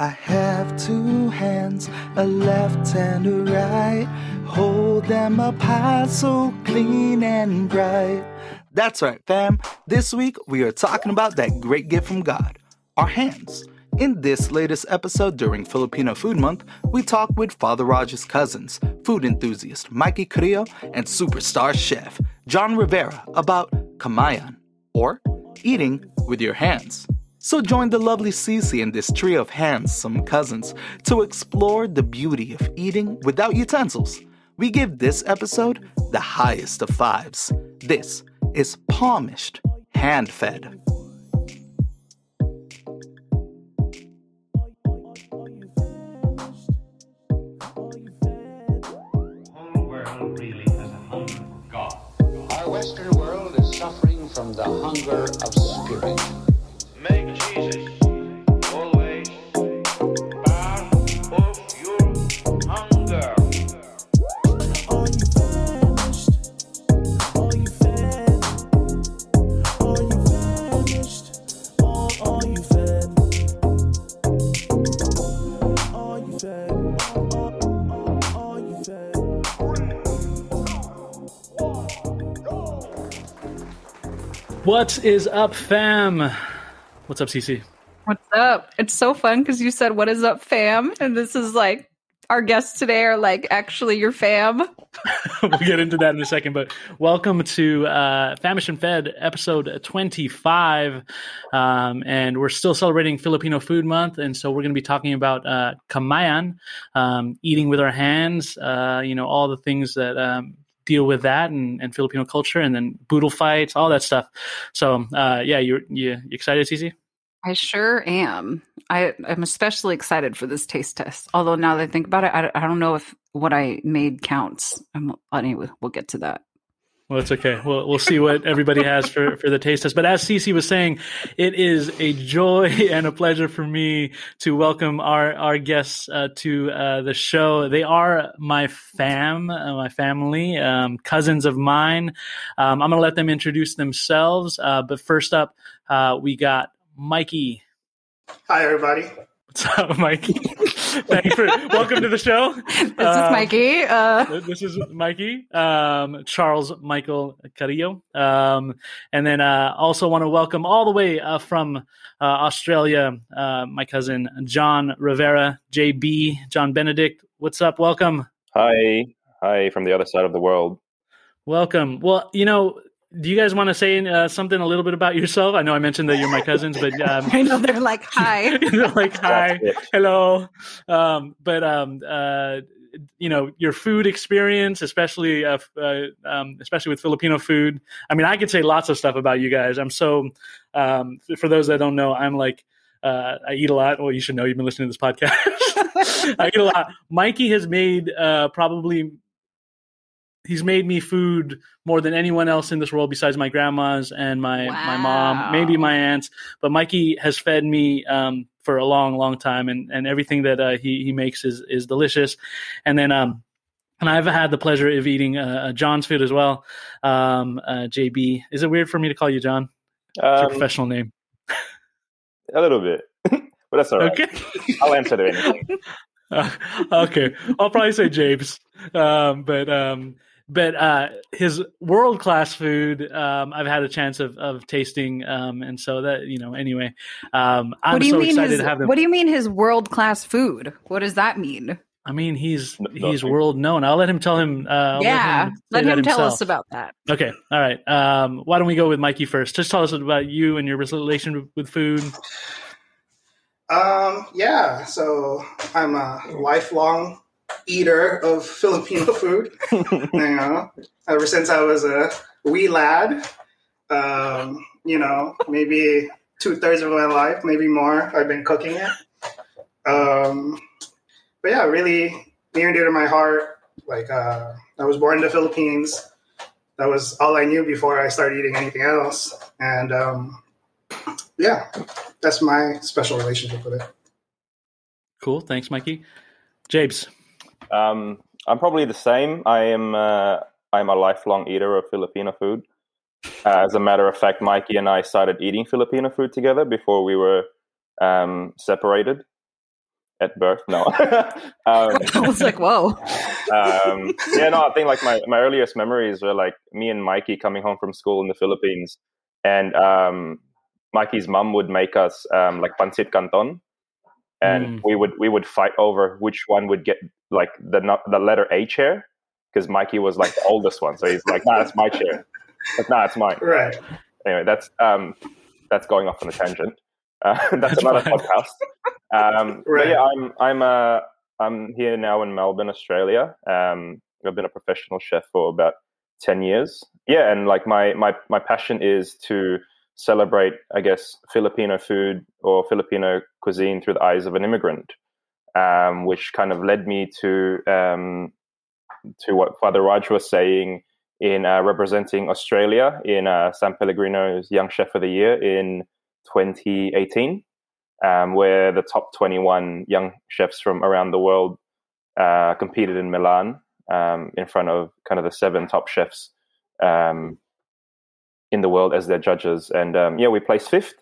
I have two hands, a left and a right. Hold them up high so clean and bright. That's right, fam. This week we are talking about that great gift from God our hands. In this latest episode during Filipino Food Month, we talk with Father Raj's cousins, food enthusiast Mikey Carrillo, and superstar chef John Rivera about kamayan, or eating with your hands. So join the lovely Cece and this trio of handsome cousins to explore the beauty of eating without utensils. We give this episode the highest of fives. This is palmished, hand fed. Western world is suffering from the hunger of spirit. What is up, fam? What's up, CC? What's up? It's so fun because you said, What is up, fam? And this is like, our guests today are like actually your fam. we'll get into that in a second, but welcome to uh, Famished and Fed, episode 25. Um, and we're still celebrating Filipino Food Month. And so we're going to be talking about uh, kamayan, um, eating with our hands, uh, you know, all the things that um, deal with that and, and Filipino culture, and then boodle fights, all that stuff. So, uh, yeah, you're, you, you excited, CC? I sure am. I am especially excited for this taste test. Although now that I think about it, I, I don't know if what I made counts. I'm, anyway, we'll get to that. Well, it's okay. We'll we'll see what everybody has for, for the taste test. But as Cece was saying, it is a joy and a pleasure for me to welcome our our guests uh, to uh, the show. They are my fam, uh, my family, um, cousins of mine. Um, I'm going to let them introduce themselves. Uh, but first up, uh, we got Mikey. Hi, everybody. What's up, Mikey? Thanks for welcome to the show. This is Mikey. Uh, this is Mikey, um, Charles Michael Carillo. Um, and then uh, also want to welcome all the way uh, from uh, Australia, uh, my cousin John Rivera, JB, John Benedict. What's up? Welcome. Hi, hi from the other side of the world. Welcome. Well, you know, do you guys want to say uh, something a little bit about yourself? I know I mentioned that you're my cousins, but um, I know they're like, Hi. they're like hi, hello. Um, but um, uh, you know your food experience, especially uh, uh, um, especially with Filipino food. I mean, I could say lots of stuff about you guys. I'm so um, for those that don't know, I'm like uh, I eat a lot. Well, you should know you've been listening to this podcast. I eat a lot. Mikey has made uh, probably he's made me food more than anyone else in this world besides my grandmas and my my mom, maybe my aunts. But Mikey has fed me um, for a long, long time, and, and everything that uh, he he makes is is delicious. And then um, and I've had the pleasure of eating uh, John's food as well. Um, uh, JB, is it weird for me to call you John? It's your Um, professional name. a little bit, but that's all right. Okay. I'll answer to anything. Uh, okay, I'll probably say James, um, but um, but uh, his world class food um, I've had a chance of of tasting, um, and so that you know anyway, um, I'm what do you so mean excited his, to have them. What do you mean his world class food? What does that mean? I mean, he's No- he's nothing. world known. I'll let him tell him. Uh, I'll yeah, let him tell us about that. Okay, all right. Um, why don't we go with Mikey first? Just tell us about you and your relation with food. Um, yeah, so I'm a lifelong eater of Filipino food. you know, ever since I was a wee lad, um, you know, maybe two thirds of my life, maybe more, I've been cooking it. Um, but yeah, really near and dear to my heart. Like, uh, I was born in the Philippines. That was all I knew before I started eating anything else. And um, yeah, that's my special relationship with it. Cool. Thanks, Mikey. James. Um, I'm probably the same. I am. Uh, I'm a lifelong eater of Filipino food. Uh, as a matter of fact, Mikey and I started eating Filipino food together before we were um, separated. at birth. No. um, I was like, whoa. um, yeah, no, I think like my, my earliest memories were like me and Mikey coming home from school in the Philippines, and um, Mikey's mum would make us um, like pancit canton, and Mm. we would we would fight over which one would get like the the letter A chair because Mikey was like the oldest one, so he's like, nah, that's my chair. Like, nah, it's mine. Right. Anyway, that's um, that's going off on a tangent. Uh, that's, That's another podcast. Um, Right. yeah, I'm I'm uh, I'm here now in Melbourne, Australia. Um, I've been a professional chef for about ten years. Yeah, and like my my my passion is to celebrate, I guess, Filipino food or Filipino cuisine through the eyes of an immigrant, um, which kind of led me to um, to what Father Raj was saying in uh, representing Australia in uh, San Pellegrino's Young Chef of the Year in 2018, um, where the top 21 young chefs from around the world uh, competed in Milan um, in front of kind of the seven top chefs um, in the world as their judges. And um, yeah, we placed fifth.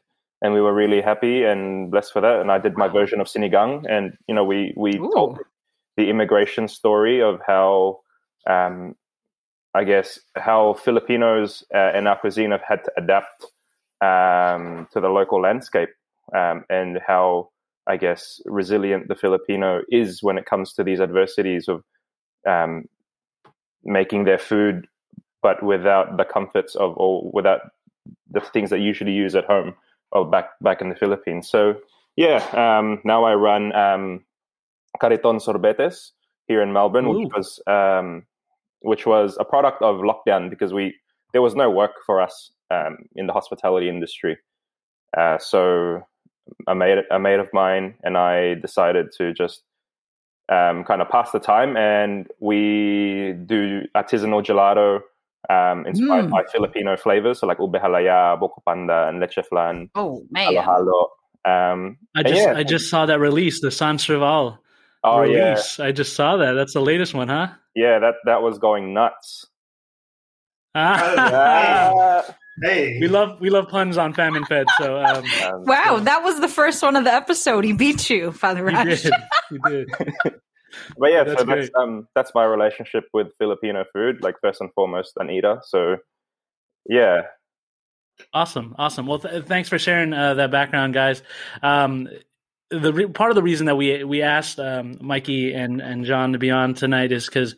And we were really happy and blessed for that. And I did my version of Sinigang, and you know, we we told the immigration story of how um, I guess how Filipinos uh, in our cuisine have had to adapt um, to the local landscape um, and how I guess resilient the Filipino is when it comes to these adversities of um, making their food, but without the comforts of or without the things that you usually use at home or back back in the Philippines. So yeah, um, now I run um, Cariton Sorbetes here in Melbourne, Ooh. which was um, which was a product of lockdown because we there was no work for us um, in the hospitality industry. Uh, so a mate a mate of mine and I decided to just um, kind of pass the time, and we do artisanal gelato um, inspired Mm. by Filipino flavors, so like ube halaya, buko pandan, and leche flan, Oh halo man. halo. Um, I just yeah, I just saw that release, the Sans Rival oh yeah, release. I just saw that. That's the latest one, huh? yeah, that that was going nuts. Ah. Uh, Hey. we love we love puns on Famine Fed. So um, um, Wow, that was the first one of the episode. He beat you, Father you Raj. did, you did. but yeah, That's so that's um that's my relationship with Filipino food, like first and foremost, an eater. So yeah, Awesome, awesome. Well, th- thanks for sharing uh, that background, guys. Um, the re- part of the reason that we we asked um, Mikey and and John to be on tonight is because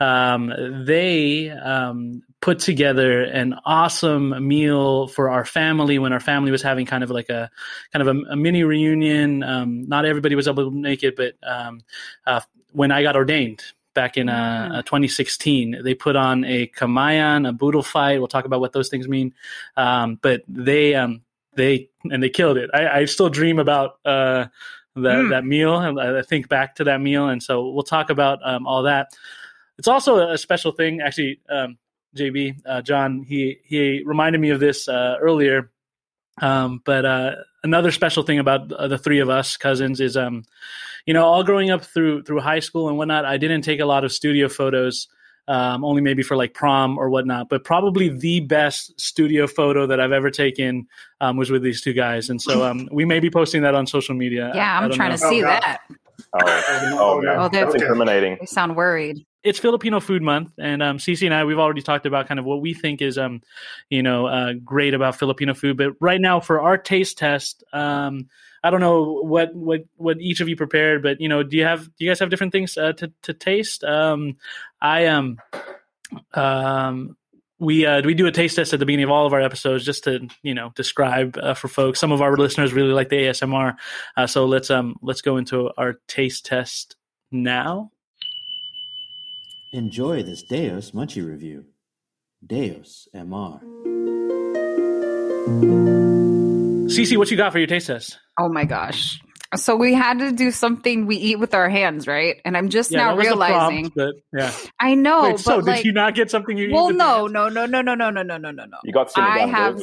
um, they um, put together an awesome meal for our family when our family was having kind of like a kind of a, a mini reunion. Um, not everybody was able to make it, but um, uh, when I got ordained back in uh, uh, 2016. They put on a Kamayan, a boodle fight. We'll talk about what those things mean. Um, but they um, they and they killed it. I, I still dream about uh, that Mm. that meal, and I I think back to that meal, and so we'll talk about um, all that. It's also a special thing, actually. Um, JB uh, John, he he reminded me of this uh, earlier. Um, but uh, another special thing about uh, the three of us cousins is, um, you know, all growing up through through high school and whatnot, I didn't take a lot of studio photos. Um, only maybe for like prom or whatnot, but probably the best studio photo that I've ever taken um, was with these two guys, and so um, we may be posting that on social media. Yeah, I- I I'm trying know. to see Oh, that. oh, oh man, Oh, that's they're- incriminating. They sound worried. It's Filipino Food Month, and um, Cece and I we've already talked about kind of what we think is um, you know, uh, great about Filipino food. But right now, for our taste test, um, I don't know what what what each of you prepared, but you know, do you have do you guys have different things uh, to to taste? Um, I am. Um, we uh, we do a taste test at the beginning of all of our episodes just to you know describe uh, for folks. Some of our listeners really like the ASMR, uh, so let's um let's go into our taste test now. Enjoy this Deus Munchie review. Deus MR. Cece, what you got for your taste test? Oh my gosh. So we had to do something we eat with our hands, right? And I'm just Yeah, now that was the realizing. prompt, but yeah. I know, Wait, but so like, did you not get something you? eat well, no, no, no, no, no, no, no, no, no, no, no. You got I Sinigang, have.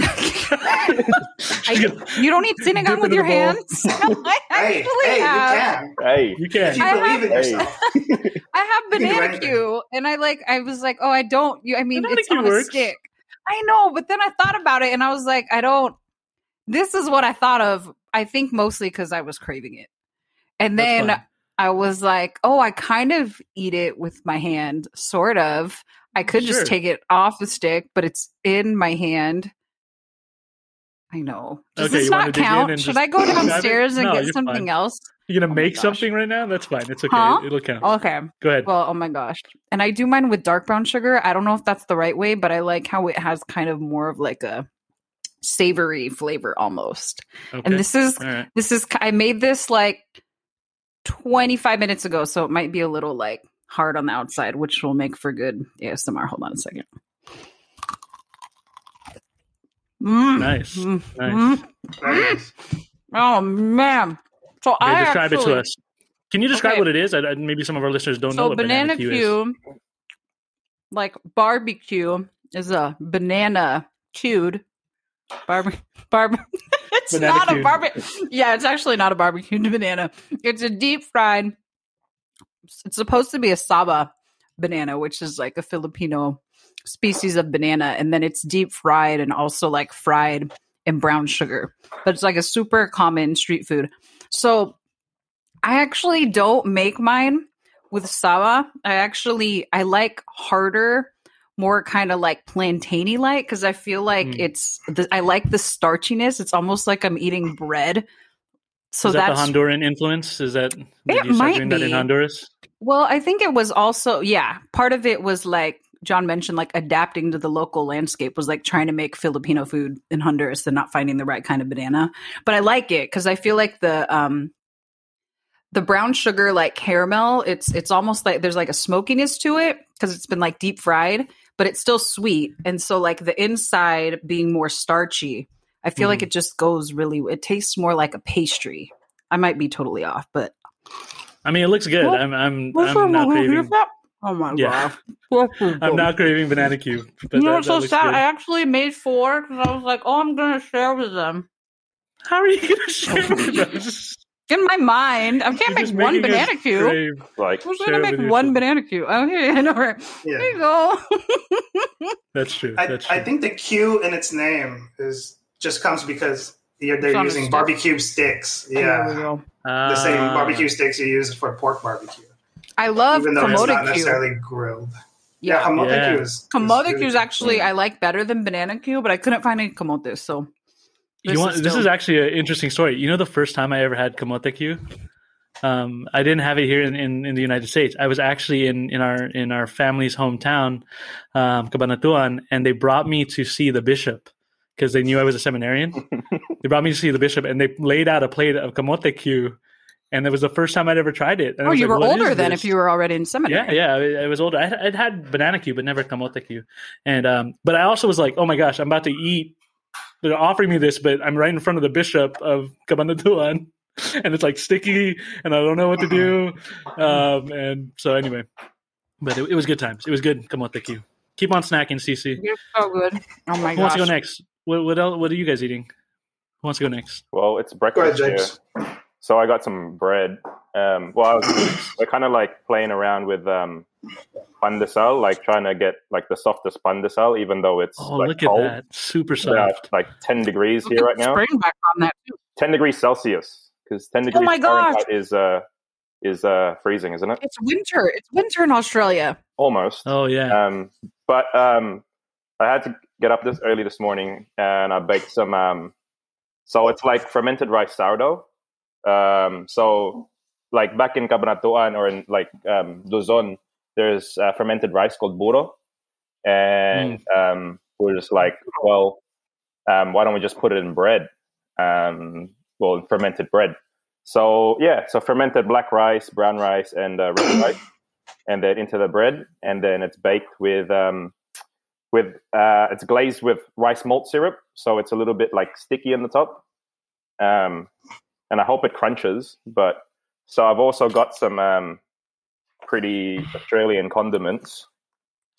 Didn't you? I, you don't eat Dip sinigang with your hands. I Hey, actually hey, have. you can. Hey, You If can. you I believe have- in Hey. yourself. I have You can do banana cue, and I like. I was like, oh, I don't. You, I mean, Banana it's Q on a stick. I know, but then I thought about it, and I was like, I don't. This is what I thought of. I think mostly because I was craving it, And then. I was like, oh, I kind of eat it with my hand, sort of. I could Sure. just take it off the stick, but it's in my hand. I know. Does Okay, this not count? Should just I go downstairs and No, get something fine. else? You're gonna Oh make something right now? That's fine. It's okay. Huh? It'll count. Okay. Go ahead. Well, oh my gosh. And I do mine with dark brown sugar. I don't know if that's the right way, but I like how it has kind of more of like a savory flavor almost. Okay. And this is right. this is I made this like 25 minutes ago, so it might be a little like hard on the outside, which will make for good ASMR. Hold on a second. Mm. Nice. Mm. Nice. Mm. Oh man. So Okay, I describe it to us. Can you describe Okay. what it is? I, I- maybe some of our listeners don't know So what banana, Q is. Like barbecue, is a banana cued. Barbe, barbe. it's Banana not a barbecue. Yeah, it's actually not a barbecued banana. It's a deep fried. It's supposed to be a saba banana, which is like a Filipino species of banana, and then it's deep fried and also like fried in brown sugar. But it's like a super common street food. So I actually don't make mine with saba. I actually I like harder, more kind of like plantainy like because I feel like Mm. it's the, I like the starchiness. It's almost like I'm eating bread. So is that that's the Honduran influence? Is that It you might doing that in. Honduras? well, I think it was also yeah. Part of it was like John mentioned, like adapting to the local landscape was like trying to make Filipino food in Honduras and not finding the right kind of banana. But I like it because I feel like the um the brown sugar like caramel, it's it's almost like there's like a smokiness to it because it's been like deep fried, but it's still sweet. And so like the inside being more starchy, I feel like Mhm. it just goes really it tastes more like a pastry. I might be totally off, but I mean, it looks good. What? I'm I'm I'm not. Oh my Yeah. god. I'm not craving banana cue. But you know that, what's that so sad? good. I actually made four because I was like, oh, I'm going to share with them. How are you gonna share with us? In my mind, I can't You're make one banana cue. crave. Like Who's share going to make one children. banana cue? Oh, here, I know. Right. Yeah. Here you go. That's true. I, true. I think the Q in its name is just comes because you're, they're It's on a using barbecue sticks. There we Yeah, go. the same Ah. barbecue sticks you use for pork barbecue, I love even though it's not kamote necessarily grilled. Yeah, Yeah. kamote Yeah. Q is is Kamote really cube is good. actually I like better than banana cue, but I couldn't find any kamote. So You this want, is this is actually an interesting story. You know, the first time I ever had kamote Q, um, I didn't have it here in, in, in the United States. I was actually in, in our in our family's hometown, um, Cabanatuan, and they brought me to see the bishop because they knew I was a seminarian. they brought me to see the bishop, and they laid out a plate of kamote Q, and it was the first time I'd ever tried it. And I Oh, was you like, were older than if you were already in Yeah, seminary. yeah, I, I was older. I, had- I'd had banana cue, but never kamote cue. And um, but I also was like, oh my gosh, I'm about to eat. They're offering me this, but I'm right in front of the bishop of Cabanatuan, and it's like sticky, and I don't know what to do. Um, and so anyway, but it, it was good times. It was good kamote cue. Keep on snacking, CC. You're so good. Oh my Who wants gosh. to go next? What what else, what are you guys eating? Who wants to go next? Well, it's breakfast. Go ahead, breakfast James. here. So I got some bread. Um, well, I was, we're kind of like playing around with um, pandesal, like trying to get like the softest pandesal, even though it's Oh, like look at cold. that, super It's about, soft. like 10 degrees Look here right now. Spring back on that too. 10 degrees Celsius because 10 degrees Oh my gosh. Fahrenheit is uh is uh freezing, isn't it? It's winter. It's winter in Australia. Almost. Oh yeah, Um, but um, I had to get up this early this morning and I baked some. Um, so it's like fermented rice sourdough. Um, so like back in Cabanatuan or in like um, Luzon, there's uh, fermented rice called buro, and um, we're just like, well, um, why don't we just put it in bread? Um, well, in fermented bread. So yeah, so fermented black rice, brown rice, and uh, red rice and then into the bread, and then it's baked with um, with uh, it's glazed with rice malt syrup, so it's a little bit like sticky on the top. Um, and I hope it crunches. But so I've also got some um, pretty Australian condiments.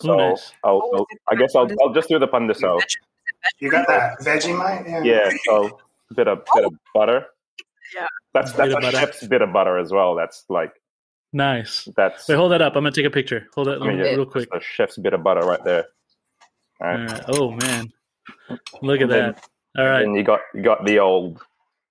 Oh, So nice. I'll, Oh, is I'll, I guess I'll, I'll just do the pandesal. You got that Vegemite? Yeah. Yeah, so a bit of bit of butter. Yeah. That's Bit that's of a chef's bit of butter as well. That's like nice. that's Wait, hold that up. I'm gonna take a picture. Hold it I mean, real quick. a chef's bit of butter right there. All right. All right. Oh man, look at then- that. All right. And you got you got the old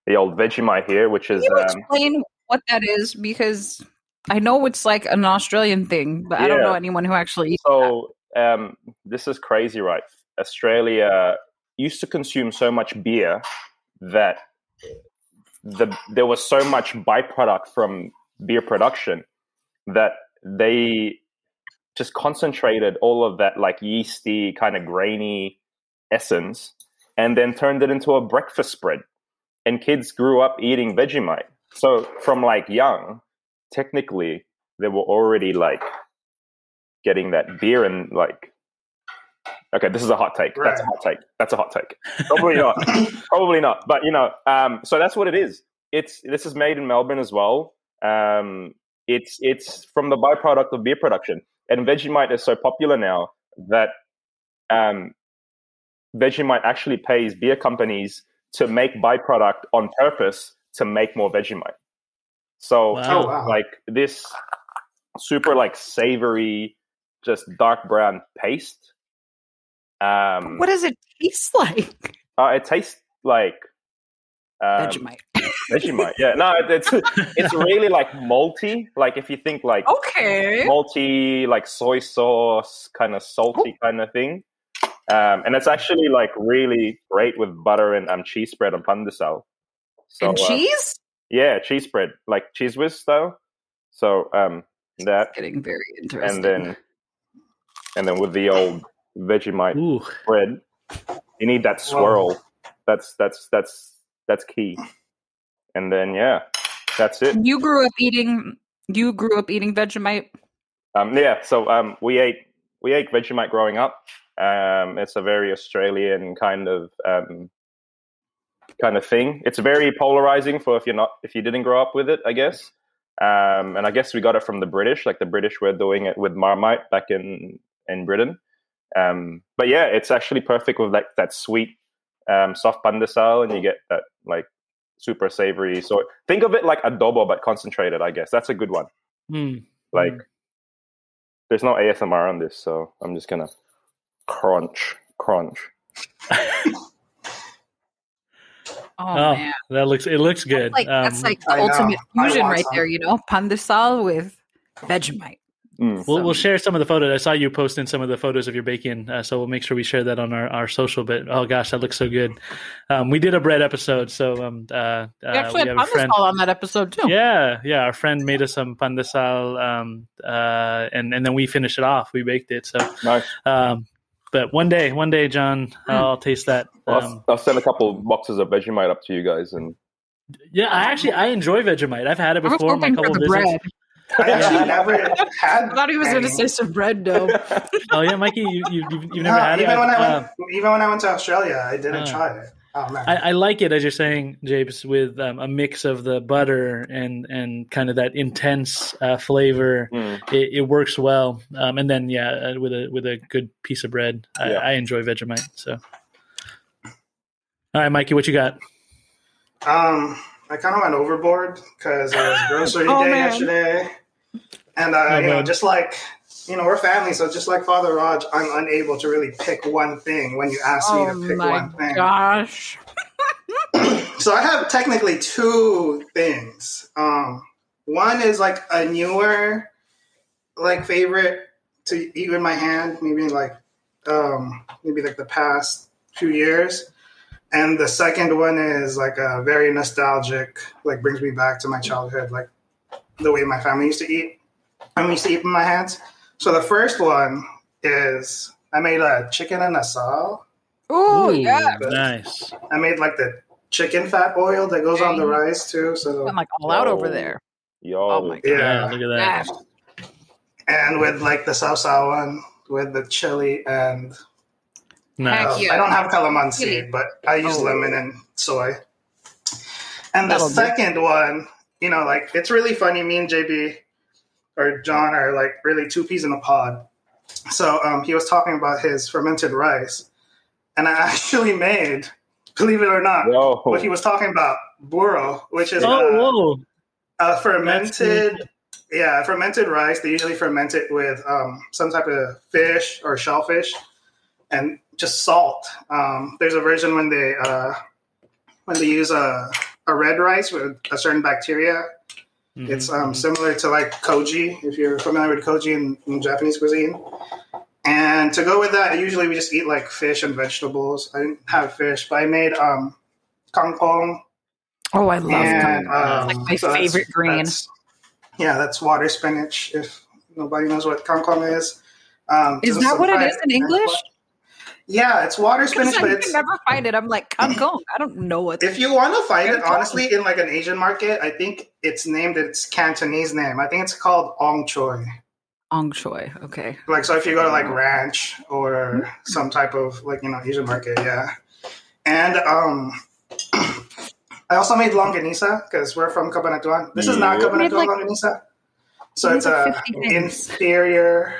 the old Vegemite here, which is Can you um, explain what that is because I know it's like an Australian thing, but I don't know anyone who actually eats So um, this is crazy, right? Australia used to consume so much beer that the there was so much byproduct from beer production that they just concentrated all of that like yeasty kind of grainy essence and then turned it into a breakfast spread and kids grew up eating vegemite. So from like young technically they were already like getting that beer and like okay this is a hot take. That's a hot take. That's a hot take. Probably not. Probably not. But you know um so that's what it is. It's this is made in melbourne as well. Um it's it's from the byproduct of beer production. And vegemite is so popular now that um vegemite actually pays beer companies to make byproduct on purpose to make more vegemite so Wow. Oh, wow. like this super like savory just dark brown paste um What does it taste like? uh, it tastes like um, Vegemite. Vegemite. Yeah, no, it's it's really like malty. Like if you think like Okay. malty, like soy sauce, kind of salty kind of thing. Um, and it's actually like really great with butter and um, cheese spread on pandesal. So and uh, cheese? yeah, cheese spread, like cheese whiz style. So um, that, Getting very interesting. and then and then with the old Vegemite Ooh. bread, you need that swirl. That's that's that's that's key. And then yeah, that's it. you grew up eating you grew up eating Vegemite? Um, yeah, so um, we ate we ate Vegemite growing up. Um, it's a very Australian kind of um, kind of thing. It's very polarizing for if you're not if you didn't grow up with it, I guess. Um, and I guess we got it from the British, like the British were doing it with Marmite back in in Britain. Um, but yeah, it's actually perfect with like that sweet um, soft pandesal, and you get that like super savory. So think of it like adobo but concentrated. I guess that's a good one. Mm. Like, there's no ASMR on this, so I'm just gonna crunch, crunch. Oh, Oh, man. that looks it looks good. Like that's Um, like the I ultimate I fusion right some. there, you know? Pandesal with Vegemite. Mm. We'll, we'll share some of the photos. I saw you posting some of the photos of your bacon, uh, so we'll make sure we share that on our, our social. But oh gosh, that looks so good. Um, we did a bread episode, so um, uh, uh, We actually we had have a friend. Pandesal on that episode too. Yeah, yeah, our friend made us some pandesal, um, uh, and and then we finished it off. We baked it. So, Nice. um, but one day, one day, John, I'll taste that. I'll, Um, I'll send a couple boxes of Vegemite up to you guys, and yeah, I actually I enjoy Vegemite. I've had it I was before. on My hoping for couple the visits. bread. I actually never had. I thought he was going to say some bread dough. Oh yeah, Mikey, you, you you've, you've No, never had it. even when I Uh, went, even when I went to Australia, I didn't uh, try it. Oh man, I, I like it as you're saying, Japes, with um, a mix of the butter and and kind of that intense uh, flavor. Mm. It, it works well, um, and then yeah, uh, with a with a good piece of bread, I, Yeah. I enjoy Vegemite. So, all right, Mikey, what you got? Um, I kind of went overboard because it was grocery Oh, day man. yesterday, and I, Oh, you know, just like you know, we're family, so just like Father Raj, I'm unable to really pick one thing when you ask me Oh to pick my one thing. gosh. So I have technically two things. Um, one is like a newer, like favorite to eat with my hand, maybe like, um, maybe like the past few years, and the second one is like a very nostalgic, like brings me back to my childhood, like the way my family used to eat. I used to eat with my hands. So the first one is I made a chicken inasal. Oh, Ooh, yeah. nice. I made like the chicken fat oil that goes on the rice too. So I'm like all out over there. yo, Oh my Yeah, yeah, look at that. gosh. and with like the salsa one with the chili and Nice. Uh. I don't have calamansi, Chili. but I use Oh. lemon and soy. And the That'll do. second one, you know, like it's really funny. Me and JB or John are like really two peas in a pod. So um, he was talking about his fermented rice, and I actually made, believe it or not, yo, what he was talking about buro, which is uh, Oh, whoa. a fermented yeah fermented rice they usually ferment it with um, some type of fish or shellfish and just salt um, there's a version when they uh, when they use a, a red rice with a certain bacteria Mhm, It's um, mhm. similar to like koji, if you're familiar with koji in, in Japanese cuisine. And to go with that, usually we just eat like fish and vegetables. I didn't have fish, but I made um, kangkong. Oh, I love and, kangkong. um, It's like my so that's- favorite green. that's- yeah, that's water spinach. If nobody knows what kangkong is, um, Is that what it is in English? Yeah, it's water Because spinach, I but can it's never find it. I'm like I'm going. I don't know what. if you want to find it, honestly, in like an Asian market, I think it's named its Cantonese name. I think it's called ong choy. Ong choy. Okay. Like so, if you go to like ranch or some type of like you know Asian market, yeah. And um, I also made longanisa because we're from Cabanatuan. This is not Yeah. Cabanatuan like- longanisa, so it's like, a 50 things. inferior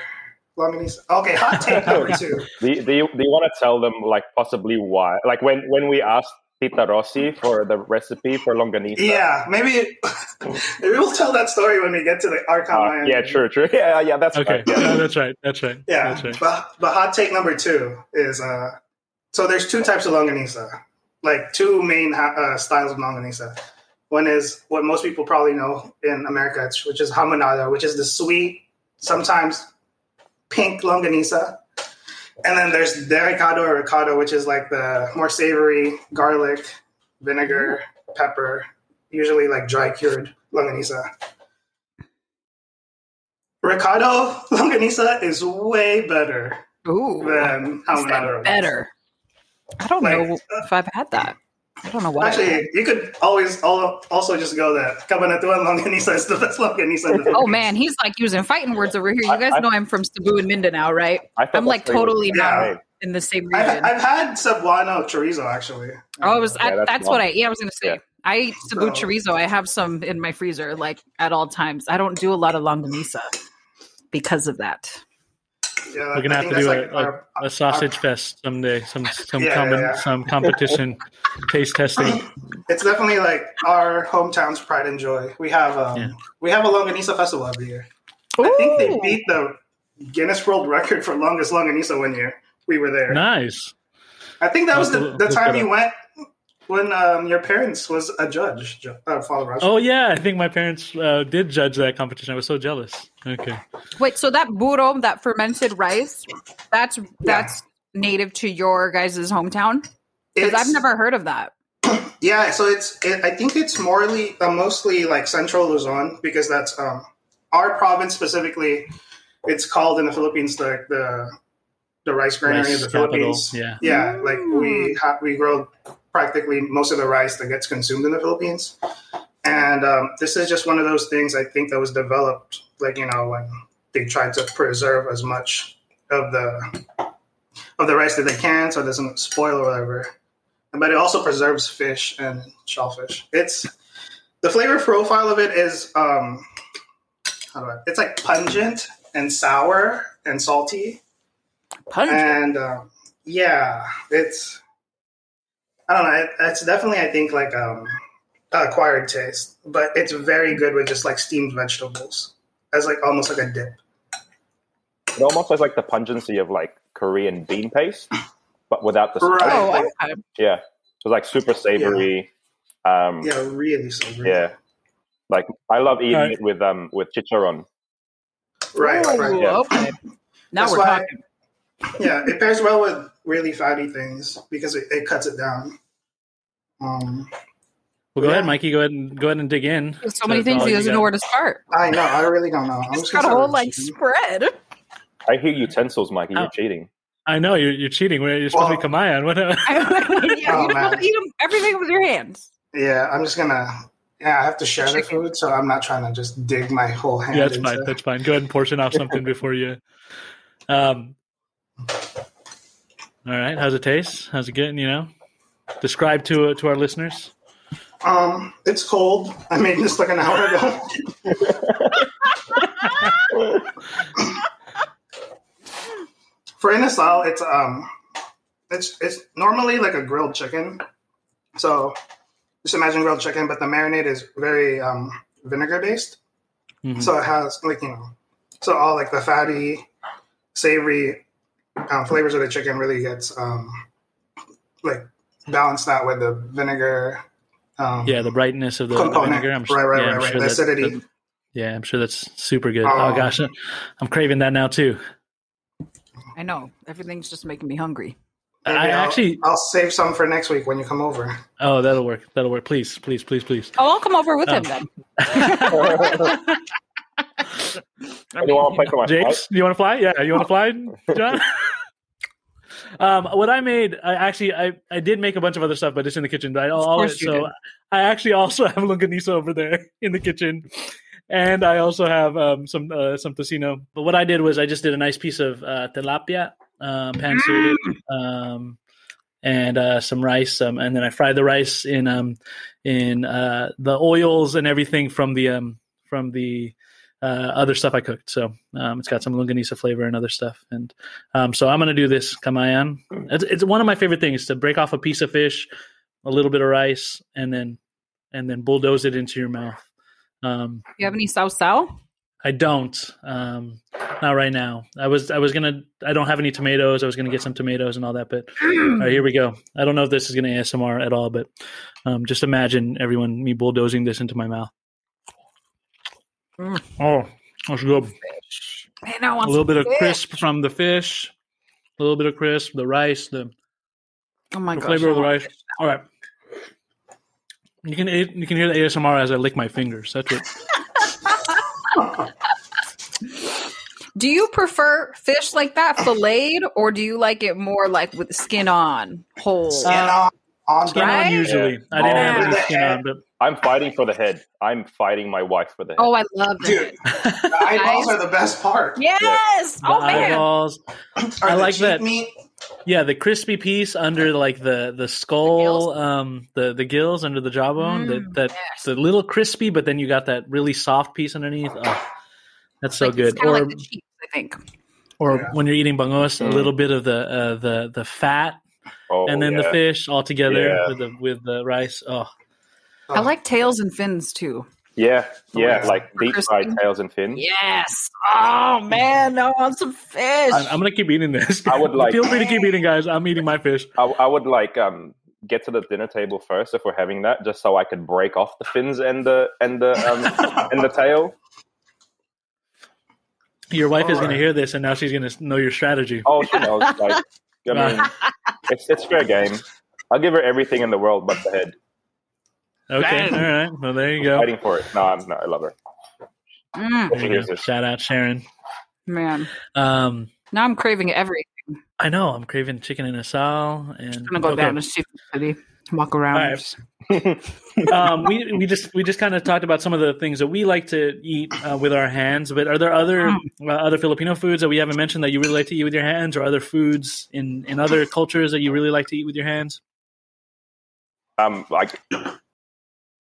longanisa. Okay, hot take number two. Do you, do you, do you want to tell them like possibly why? Like when when we asked Tita Rossi for the recipe for longanisa. Yeah, maybe maybe we'll tell that story when we get to the Arkham. Uh, yeah, true, true. Yeah, yeah, that's Okay, fine. Yeah. no, that's right. That's right. Yeah, that's right. but but hot take number two is uh, so there's two types of longanisa, like two main uh, styles of longanisa. One is what most people probably know in America, which is hamonada, which is the sweet, sometimes pink longanisa, and then there's delicado or recado, which is like the more savory garlic, vinegar, pepper, usually like dry cured longanisa. Recado longanisa is way better Ooh. than Is better? I don't Like, know if I've had that. I don't know why. Actually, you could always also just go that Cabanatuan longanisa is the best longanisa. In the Oh man, he's like using fighting words over here. You guys I- know I'm from Cebu and Mindanao, right? I I'm like that's where it was totally Yeah. in the same region. I've, I've had cebuano chorizo actually. oh, it was, I, that's that's what I. Yeah, I was gonna say. Yeah. I eat Cebu So- chorizo. I have some in my freezer, like at all times. I don't do a lot of longanisa because of that. Yeah, We're gonna I have to do a, like a, our- a sausage fest someday. Some some Yeah, com- yeah, yeah. some competition taste testing. it's definitely like our hometown's pride and joy. We have um, Yeah. we have a longanisa festival every year. I think they beat the Guinness World Record for longest longanisa one year. We were there. Nice. I think that was the, the time you went when um, your parents was a judge, uh, Father Raj. Oh yeah, I think my parents uh, did judge that competition. I was so jealous. Okay. Wait, so that buro, that fermented rice, that's that's native to your guys' hometown? Because I've never heard of that. Yeah, so it's it, I think it's morely uh, mostly like central Luzon because that's um our province specifically. It's called in the Philippines the the, the rice granary Rice of the capital, Philippines. yeah. yeah, like we ha- we grow practically most of the rice that gets consumed in the Philippines, and um, this is just one of those things I think that was developed like you know when they tried to preserve as much of the of the rice that they can so it doesn't spoil or whatever but it also preserves fish and shellfish. It's the flavor profile of it is um, how do I? It's like pungent and sour and salty, Pungent. and um, yeah, it's I don't know. It, it's definitely I think like um, acquired taste, but it's very good with just like steamed vegetables as like almost like a dip. It almost has like the pungency of like Korean bean paste, but without the spice. Right. oh, like- okay. Yeah, so like super savory. Um, yeah. Yeah, really savory. Yeah, like I love eating Alright. it with um with chicharron. right, Oh, right. Yeah. okay. Now That's we're why- talking. Yeah, it pairs well with really fatty things because it, it cuts it down. Um, Well, go Yeah. ahead, Mikey. Go ahead and go ahead and dig in. There's so many to things he you doesn't know where to start. I know, I really don't know. I'm just got a gonna whole like with spread. I hear utensils, Mikey. You're Oh. cheating. I know you're, you're cheating. You're supposed to be Kamayan. What? yeah, Oh, you don't man. eat 'em- everything with your hands. Yeah, I'm just gonna. Yeah, I have to share the food, so I'm not trying to just dig my whole hand. yeah, that's into, fine. That's fine. Go ahead and portion off something before you. Um. All right. How's it taste? How's it getting? You know, describe to uh, to our listeners. Um, it's cold. I made this like an hour ago. For in style, it's um, it's it's normally like a grilled chicken. So just imagine grilled chicken, but the marinade is very um vinegar based. Mhm. So it has like you know, so all like the fatty, savory um, flavors of the chicken really gets um like balanced out with the vinegar um, Yeah, the brightness of the, the component. vinegar. I'm right, right, yeah, right, I'm right. sure the acidity. that- yeah, I'm sure that's super good. Oh. Oh, gosh, I'm craving that now too. I know everything's just making me hungry. Maybe I I'll- actually- I'll save some for next week when you come over. Oh, that'll work. That'll work. Please, please, please, please. Oh, I'll come over with Um, him then. Do you want to play for my James, do you want to fly? Yeah, you want to fly, John? um, what I made, I actually, I, I did make a bunch of other stuff, but it's in the kitchen. But I, all, so did. I actually also have longanisa over there in the kitchen, and I also have um, some uh, some tocino. But what I did was I just did a nice piece of uh, tilapia, um, pan seared, um, and uh, some rice, um, and then I fried the rice in um, in uh, the oils and everything from the um, from the other stuff I cooked. So um, it's got some longanisa flavor and other stuff. And um, so I'm going to do this kamayan. It's, it's one of my favorite things to break off a piece of fish, a little bit of rice, and then and then bulldoze it into your mouth. Um, You have any sao sao? I don't. Um, not right now. I was I was gonna. I don't have any tomatoes. I was gonna get some tomatoes and all that. But all right, here we go. I don't know if this is gonna ASMR at all, but um, just imagine everyone me bulldozing this into my mouth. Mm. Oh, that's good. Man, I A want little some bit of crisp from the fish, a little bit of crisp, the rice, the, Oh my the gosh, flavor of the rice. All right. You can you can hear the ASMR as I lick my fingers. That's what. Do you prefer fish like that filleted, or do you like it more like with skin on, whole? Skin on, on Skin Right? on usually. I didn't have Oh. any skin on, but I'm fighting for the head. I'm fighting my wife for the head. Oh, I love Dude, it. the eyeballs are the best part. Yes. the Oh man. eyeballs. Or I the like cheek that. Meat. Yeah, the crispy piece under like the the skull, gills? um, the the gills under the jawbone. Mm, that that yes. the little crispy, but then you got that really soft piece underneath. Oh, that's so Like, good. It's Or like the cheeks, I think. or Yeah. when you're eating bangus, a Mm. little bit of the uh, the the fat, Oh, and then the fish all together Yeah. with the with the rice. Oh, I like tails and fins too. Yeah, yeah, yeah. like deep fried tails and fins. Yes. Oh man, I want some fish. I'm, I'm gonna keep eating this. I would like- Feel free to keep eating, guys. I'm eating my fish. I, I would like um get to the dinner table first if we're having that, just so I could break off the fins and the and the um and the tail. Your wife is gonna hear this, and now she's gonna know your strategy. Oh, she knows. Like, I mean, it's it's fair game. I'll give her everything in the world but the head. Okay, all right. Well, there you go. Fighting for it. No, I'm not. I love her. Mm, If she hears this. Shout out Sharon. man, Um, now I'm craving everything. I know I'm craving chicken inasal, and I'm gonna go okay. down to Seafood City, walk around. All right. um, we we just we just kind of talked about some of the things that we like to eat uh, with our hands. But are there other uh, other Filipino foods that we haven't mentioned that you really like to eat with your hands, or other foods in in other cultures that you really like to eat with your hands? um like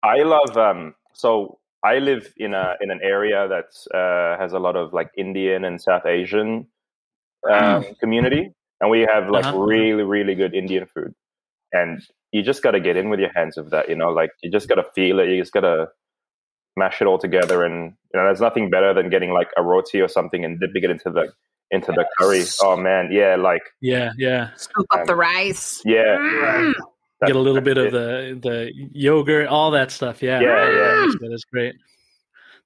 i love um so i live in a in an area that uh has a lot of like indian and south asian um community and we have like Uh-huh. really really good indian food and you just got to get in with your hands of that you know like you just got to feel it you just got to mash it all together and you know there's nothing better than getting like a roti or something and dipping it into the into the curry oh man yeah like Yeah, yeah. Scoop up the rice. yeah Right. Get a little bit that's of the the yogurt, all that stuff. Yeah, Yeah, yeah. That is great.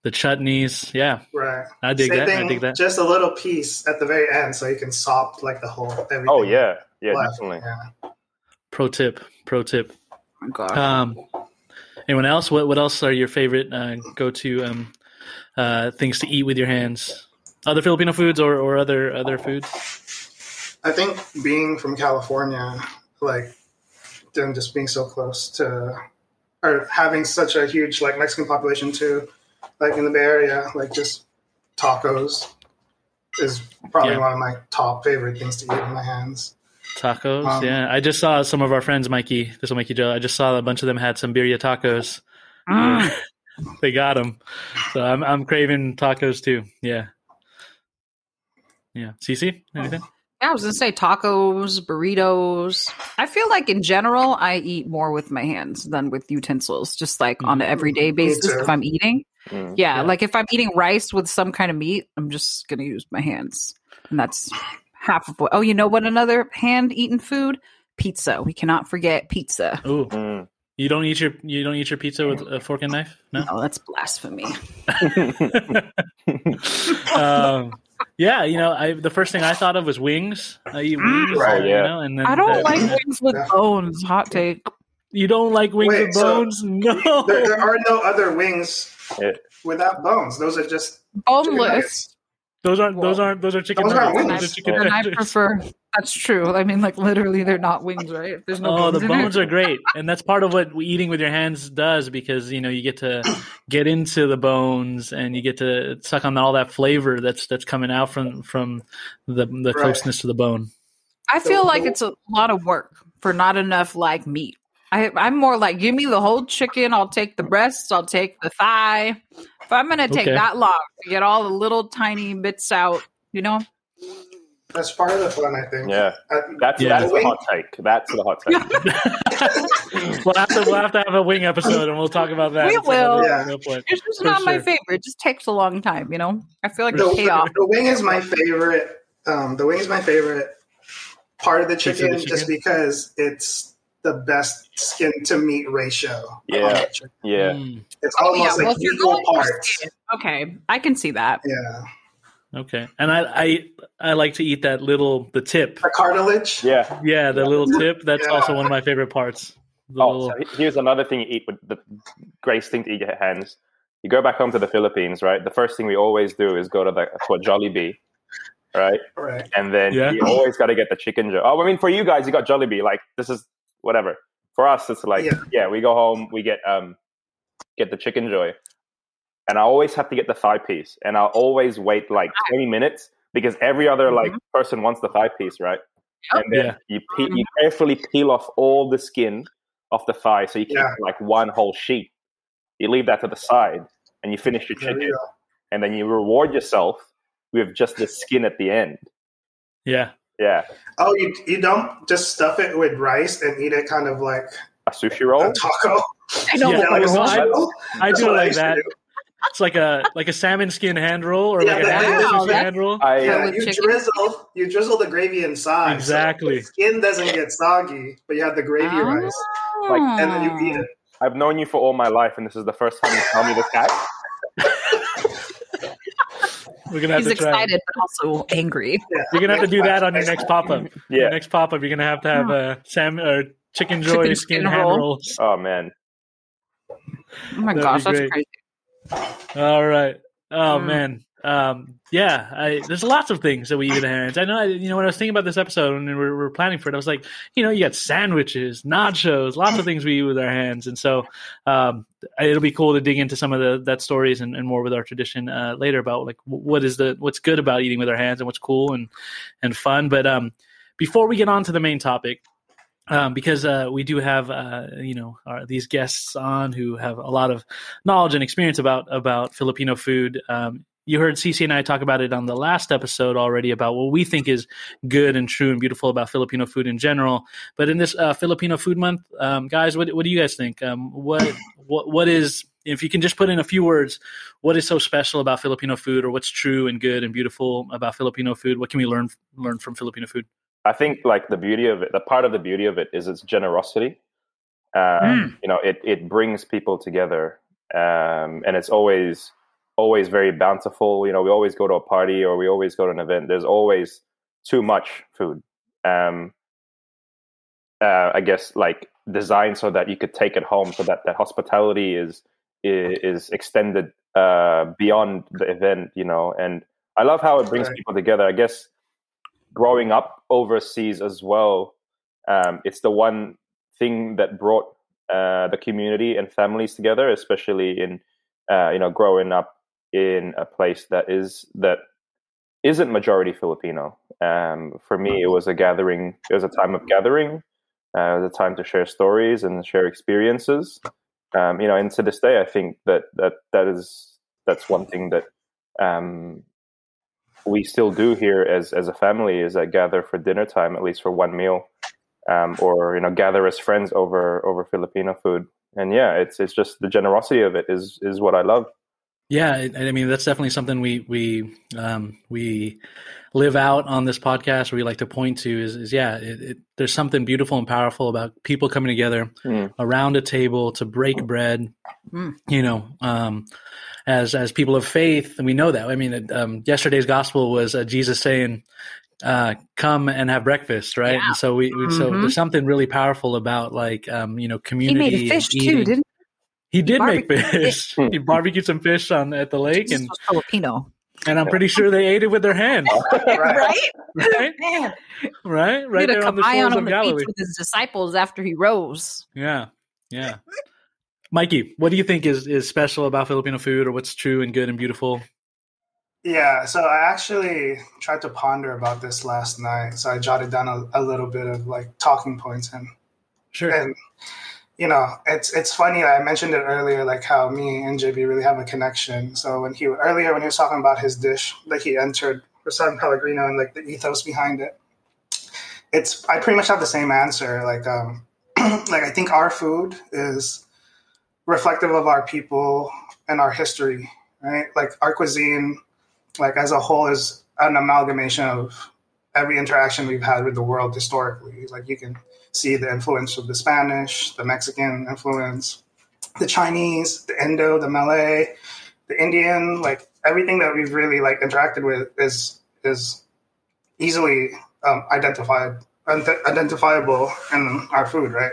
The chutneys, yeah, Right. I dig Same that. I dig that. Just a little piece at the very end, so you can sop like the whole everything. oh yeah yeah left. definitely Yeah. Pro tip, pro tip. God. Um, anyone else? What what else are your favorite uh, go to um, uh, things to eat with your hands? Other Filipino foods or, or other other foods? I think being from California, like, them just being so close to, or having such a huge like Mexican population too, like in the Bay Area, like just tacos is probably Yeah. one of my top favorite things to eat with my hands. Tacos, Um, yeah. I just saw some of our friends, Mikey. This will make you jealous. I just saw a bunch of them had some birria tacos. Mm. they got them, so I'm I'm craving tacos too. Yeah, yeah. Cece, anything? Yeah, I was gonna say tacos, burritos. I feel like in general, I eat more with my hands than with utensils, just like on an everyday basis. If I'm eating, Mm. yeah, Yeah. like if I'm eating rice with some kind of meat, I'm just gonna use my hands, and that's half of what. Oh, you know what? Another hand-eaten food, pizza. We cannot forget pizza. Ooh, Mm. You don't eat your you don't eat your pizza with a fork and knife. No. No, that's blasphemy. um, yeah, you know, I the first thing I thought of was wings. I eat wings, Right, you yeah. know, and then I don't the- like wings with bones. Hot take. You don't like wings Wait, with so- bones? no. There, there are no other wings without bones. Those are just chicken Boneless. Nuggets. Those aren't. Those aren't. Those are chicken those aren't wings. Those are chicken And I prefer. That's true. I mean, like literally, they're not wings, right? If there's no Oh, bones the bones are great, and that's part of what eating with your hands does because you know you get to get into the bones and you get to suck on all that flavor that's that's coming out from from the the Right. closeness to the bone. I feel So- like it's a lot of work for not enough like meat. I, I'm more like, give me the whole chicken. I'll take the breasts. I'll take the thigh. If I'm gonna take Okay. that long to get all the little tiny bits out, you know, That's part of the fun, I think. Yeah, Uh, that's Yeah. that's the hot take. That's the hot take. we'll have to we'll have to have a wing episode and we'll talk about that. We at some other- will. Yeah. no it's just For not my favorite. It just takes a long time, you know. I feel like the, the chaos. the wing is my favorite. Um, the wing is my favorite part of the of the chicken, chicken? just because it's the best skin to meat ratio. Yeah. Yeah, Mm, It's almost yeah, well, like if you're equal going parts. skin, okay, I can see that. Yeah, okay, and I, I I like to eat that little the tip. the cartilage. yeah. Yeah, the little tip. That's Yeah. also one of my favorite parts. The Oh, little- so here's another thing you eat with the greatest thing to eat your hands. You go back home to the Philippines, right? The first thing we always do is go to the to a Jollibee, right? Right. And then Yeah. you always got to get the Chickenjoy. Oh, I mean, for you guys, you got Jollibee. Like this is whatever. For us, it's like Yeah. yeah, we go home, we get um get the chicken joy, and I always have to get the thigh piece, and I'll always wait like twenty minutes because every other like person wants the thigh piece, right? Yep. And then Yeah. you pe- you carefully peel off all the skin off the thigh, so you keep Yeah. like one whole sheet. You leave that to the side, and you finish your chicken, you and then you reward yourself with just the skin at the end. yeah, Yeah, Oh, you you don't just stuff it with rice and eat it kind of like a sushi roll. a taco. I know. Yeah, Yeah, like a well, I- roll. I do it what I like that. do. It's like a like a salmon skin hand roll or Yeah, like a that- hand, yeah, sushi hand roll. I Yeah, uh, you chicken. drizzle you drizzle the gravy inside. so Exactly. the skin doesn't get soggy, but you have the gravy Oh. rice, and then you eat it. I've known you for all my life, and this is the first time you tell me this fact. We're gonna have He's to try. excited but also angry. Yeah. You're gonna have to do that on your next pop up. Your Yeah. next pop up, you're gonna have to have a salmon or chicken joy Chicken skin skin hand roll. rolls. Oh man, Oh my That'd gosh, that's great. crazy. All right. Oh Mm. man. Um, yeah, I, there's lots of things that we eat with our hands. I know, you know, when I was thinking about this episode and we were, we were planning for it, I was like, you know, you got sandwiches, nachos, lots of things we eat with our hands. And so, um, it'll be cool to dig into some of the, that stories and, and more with our tradition, uh, later about like what is the, what's good about eating with our hands and what's cool and, and fun. But, um, before we get on to the main topic, um, because uh, we do have uh, you know our, these guests on who have a lot of knowledge and experience about about Filipino food. Um, you heard Cece and I talk about it on the last episode already about what we think is good and true and beautiful about Filipino food in general. But in this uh, Filipino Food Month, um, guys, what what do you guys think? Um, what what what is if you can just put in a few words, what is so special about Filipino food, or what's true and good and beautiful about Filipino food? What can we learn learn from Filipino food? I think like the beauty of it, the part of the beauty of it is its generosity. Um, Mm. You know, it it brings people together, um, and it's always always very bountiful. You know, we always go to a party or we always go to an event. There's always too much food. Um, uh, I guess like designed so that you could take it home, so that that hospitality is is, is extended uh, beyond the event. You know, and I love how it brings Right. people together. I guess growing up overseas as well, um, it's the one thing that brought uh, the community and families together, especially in uh, you know growing up in a place that is that isn't majority Filipino. Um, for me, it was a gathering. It was a time of gathering. Uh, it was a time to share stories and share experiences. Um, you know, and to this day, I think that that that is that's one thing that um, we still do here as as a family is that gather for dinner time at least for one meal um, or you know gather as friends over over filipino food and yeah it's it's just the generosity of it is is what i love Yeah, I I mean that's definitely something we we um, we live out on this podcast. We like to point to is, is yeah, it, it, there's something beautiful and powerful about people coming together Mm. around a table to break bread. Mm. You know, um, as as people of faith, and we know that. I mean, um, yesterday's gospel was uh, Jesus saying, uh, "Come and have breakfast," right? Yeah. And so we, we so Mhm. there's something really powerful about like um, you know community. He community. made a fish and too, didn't He did make barbecued fish. he barbecued some fish on at the lake, This and was Filipino, and I'm pretty sure they ate it with their hands, Right. right? right? Man, Right, he right there on the kabaya shores on of the beach Galilee. with his disciples after he rose. Yeah, yeah. Mikey, what do you think is is special about Filipino food, or what's true and good and beautiful? Yeah, so I actually tried to ponder about this last night. So I jotted down a, a little bit of like talking points and Sure. and you know it's it's funny i mentioned it earlier like how me and jb really have a connection. So when he earlier when he was talking about his dish like he entered for san pellegrino and like the ethos behind it it's i pretty much have the same answer like um like i think our food is reflective of our people and our history right? Like our cuisine like as a whole is an amalgamation of every interaction we've had with the world historically like you can see the influence of the Spanish, the Mexican influence, the Chinese, the Indo, the Malay, the Indian, like everything that we've really like interacted with is is easily um, identified ident- identifiable in our food, right?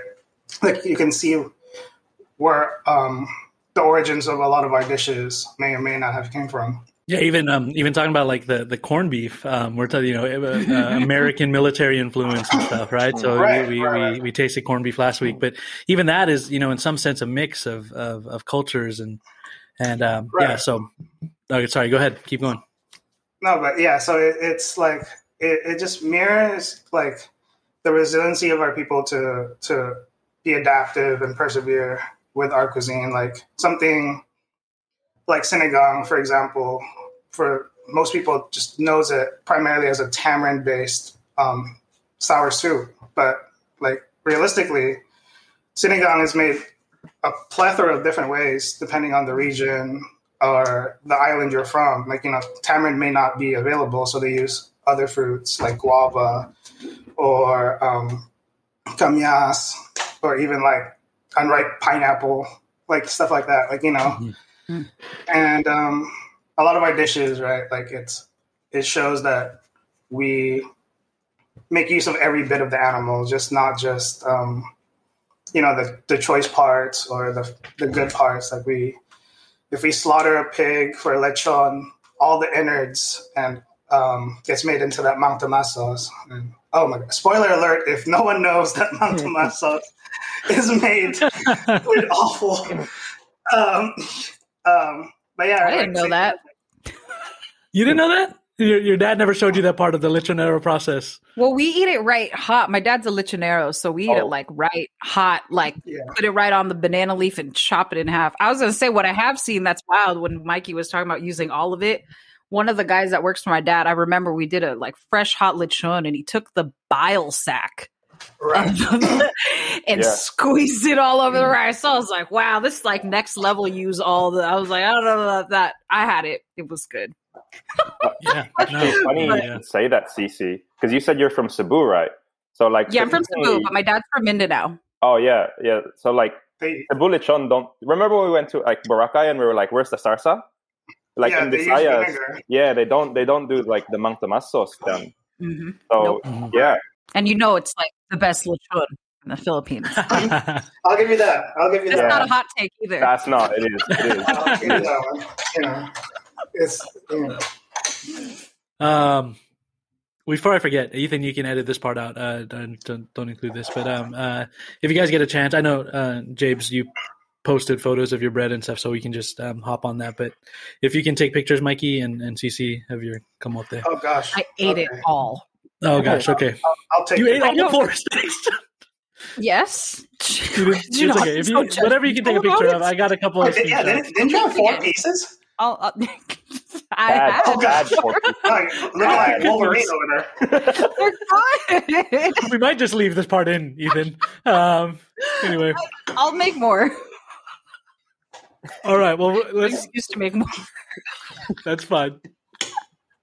Like you can see where um, the origins of a lot of our dishes may or may not have came from. Yeah, even um, even talking about like the the corned beef, um, we're talking, you know, uh, uh, American military influence and stuff, right? So Right, we, we, right, we we tasted corned beef last week, but even that is, you know, in some sense, a mix of of, of cultures and and um, yeah. So, okay, sorry, go ahead, keep going. No, but yeah, so it, it's like it, it just mirrors like the resiliency of our people to to be adaptive and persevere with our cuisine. Like something like sinigang, for example, for most people just knows it primarily as a tamarind based um, sour soup, but like realistically, sinigang is made a plethora of different ways depending on the region or the island you're from. Like, you know, tamarind may not be available, so they use other fruits like guava or um, camyas or even like unripe pineapple, like stuff like that. Like, you know, and um, a lot of our dishes, right? Like it's it shows that we make use of every bit of the animal, just not just um, you know the the choice parts or the the good parts. Like we, if we slaughter a pig for lechon, all the innards and um, gets made into that sauce. And oh my god! Spoiler alert! If no one knows that sauce is made with offal. Um, um, but yeah, I didn't know that. You didn't know that? Your, your dad never showed you that part of the lechonero process. Well, we eat it right hot. My dad's a lechonero, so we eat it Oh. like right hot, like Yeah. put it right on the banana leaf and chop it in half. I was gonna say what I have seen that's wild when Mikey was talking about using all of it. One of the guys that works for my dad, I remember we did a like fresh hot lechon, and he took the bile sack Right. and Yeah. squeezed it all over the mm. rice. So I was like, wow, this is like next level. Use all the. I was like, I don't know about that. I had it. It was good. Uh, yeah, Actually, it's funny But- you should say that, Cece, because you said you're from Cebu, right? So like, Yeah, I'm from Cebu, but my dad's from Mindanao. Oh yeah, yeah. So like, They, Cebu lechon don't. Remember when we went to like Boracay and we were like, "Where's the sarsa?" Like yeah, in they use Visayas, yeah, they don't they don't do like the mang tomas sauce then. hmm So Nope. yeah, And you know, it's like the best lechon in the Philippines. I'll give you that. I'll give you That's that. not a hot take either. that's not. It is. It is. I'll give you that one. You know, it's you know, Um, before I forget, Ethan, you can edit this part out. Uh, don't, don't, don't include this. But um, uh, if you guys get a chance, I know, uh, Jabes, you posted photos of your bread and stuff, so we can just um, hop on that. But if you can take pictures, Mikey and, and Cece, have your come up there. oh gosh, I ate it all. Oh gosh, okay. I'll take You it. ate all the don't- four steaks. Yes. You didn't- Did you it's not okay. If so you, whatever you can take a picture of. I got a couple Oh, of did- yeah, didn't, didn't you have four Yeah. pieces? I'll, I'll- I Bad, have. Oh, God. porky. Like, looking Wolverine over there. We might just leave this part in, Ethan. Um, anyway, I'll make more. All right. Well, let's. Excuse to make more. That's fine.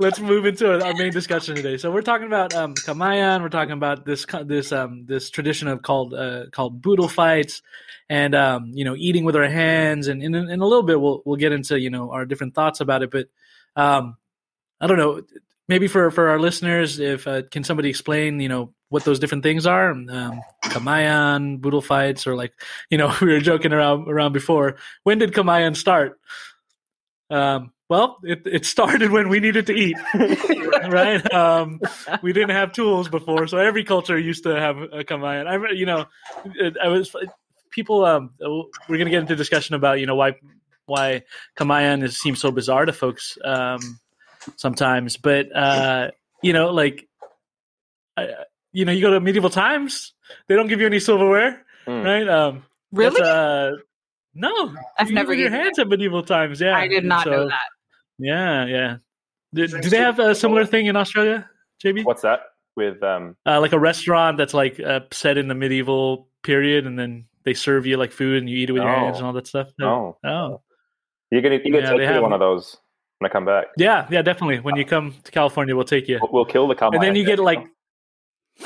Let's move into our main discussion today. So we're talking about um, Kamayan. We're talking about this this um, this tradition of called uh, called boodle fights, and um, you know eating with our hands. And in, in a little bit, we'll we'll get into you know our different thoughts about it. But um, I don't know. Maybe for for our listeners, if uh, can somebody explain you know what those different things are? Um, Kamayan, boodle fights, or like you know we were joking around around before. When did Kamayan start? Um, well, it, it started when we needed to eat, right? Um, we didn't have tools before, so every culture used to have a kamayan. I, you know, it, I was people. Um, we're gonna get into discussion about you know why why kamayan is, seems so bizarre to folks um, sometimes, but uh, you know, like, I, you know, you go to medieval times, they don't give you any silverware, Mm. right? Um, Really? uh, no, I've you never use your eaten hands at medieval times. Yeah, I did And not know that. Yeah, yeah. Do, do they have a similar thing in Australia, JB? What's that with um? Uh, like a restaurant that's like uh, set in the medieval period, and then they serve you like food, and you eat it with your hands and all that stuff. No, Oh, you're gonna you gonna Yeah, take me to have- one of those when I come back. yeah, yeah, definitely. When you come to California, we'll take you, We'll, we'll kill the Kamayan. and then you get there. like,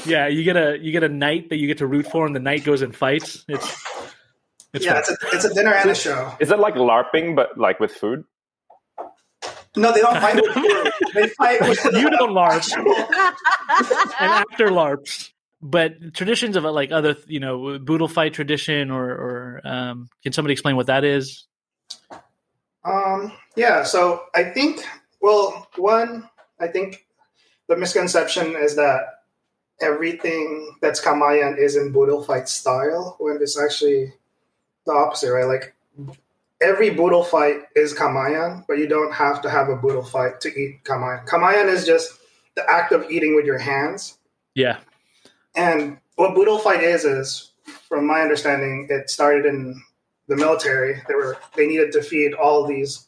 yeah, you get a you get a knight that you get to root for, and the knight goes and fights. It's it's yeah, fun. it's a, it's a dinner and a show. Is it like LARPing but like with food? No, they don't fight with. They fight with you don't LARP. and after LARPs. But traditions of like other, you know, boodle fight tradition, or, or um, can somebody explain what that is? Um, yeah, so I think, well, one, I think the misconception is that everything that's Kamayan is in Boodle fight style, when it's actually the opposite, right? Like every Boodle fight is Kamayan, but you don't have to have a Boodle fight to eat Kamayan. Kamayan is just the act of eating with your hands. Yeah, And what Boodle fight is is, from my understanding, it started in the military. They were they needed to feed all these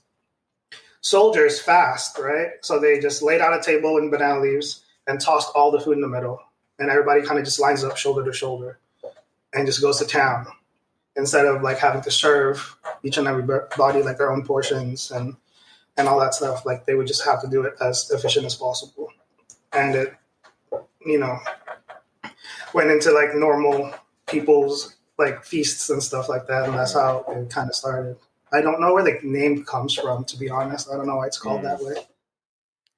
soldiers fast, right? So they just laid out a table in banana leaves and tossed all the food in the middle, and everybody kind of just lines up shoulder to shoulder and just goes to town instead of like having to serve each and every body like their own portions and and all that stuff. Like they would just have to do it as efficient as possible, and it you know went into like normal people's like feasts and stuff like that, and that's how it kind of started. I don't know where the name comes from, to be honest. I don't know why it's called mm. that way.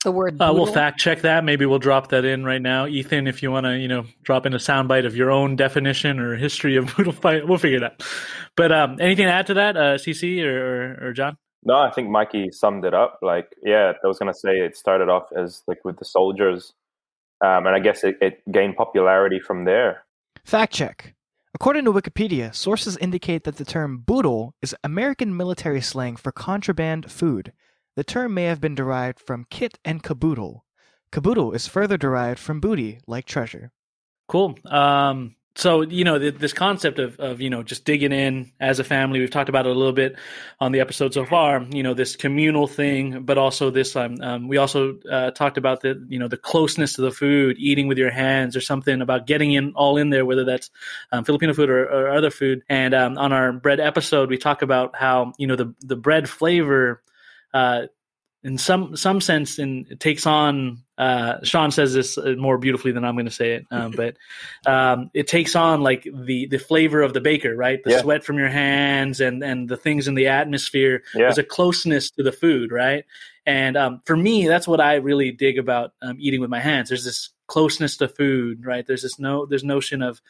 The word uh, we'll fact check that. Maybe we'll drop that in right now, Ethan. If you want to, you know, drop in a soundbite of your own definition or history of boodle fight, we'll figure it out. But um, anything to add to that, uh, Cece or, or, or John? No, I think Mikey summed it up. Like, yeah, I was gonna say it started off as like with the soldiers, um, and I guess it, it gained popularity from there. Fact check. According to Wikipedia, sources indicate that the term boodle is American military slang for contraband food. The term may have been derived from kit and caboodle. Caboodle is further derived from booty, like treasure. Cool. Um, so you know th- this concept of, of you know just digging in as a family we've talked about it a little bit on the episode so far you know this communal thing but also this um, um we also uh, talked about the you know the closeness to the food eating with your hands or something about getting in all in there whether that's um, filipino food or, or other food and um, on our bread episode we talk about how you know the the bread flavor uh in some some sense in it takes on uh sean says this uh, more beautifully than i'm going to say it um, but um it takes on like the the flavor of the baker right? The Yeah. sweat from your hands and and the things in the atmosphere. Yeah. there's a closeness to the food right? And um for me that's what i really dig about um, eating with my hands. There's this closeness to food right? There's this no there's notion of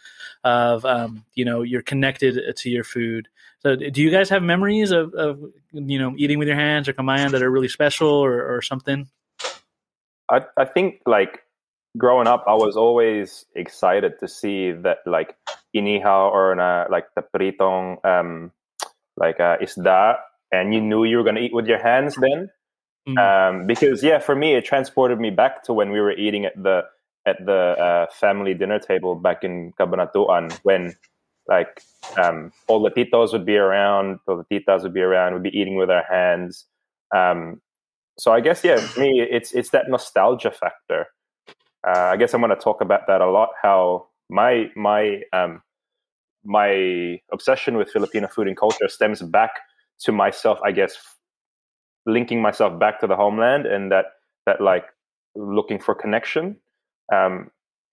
of um you know you're connected to your food so do you guys have memories of, of you know eating with your hands or kamayan that are really special or, or something I I think like growing up, I was always excited to see that like inihaw or na, like the pritong um like uh, isda, and you knew you were gonna eat with your hands then. Mm. Um, because yeah, for me, it transported me back to when we were eating at the at the uh, family dinner table back in Cabanatuan when like um, all the titos would be around, all the titas would be around, we'd be eating with our hands. Um, so I guess yeah, me, it's it's that nostalgia factor. Uh, I guess I'm going to talk about that a lot. How my my um, my obsession with Filipino food and culture stems back to myself, I guess, linking myself back to the homeland and that that like looking for connection. Um,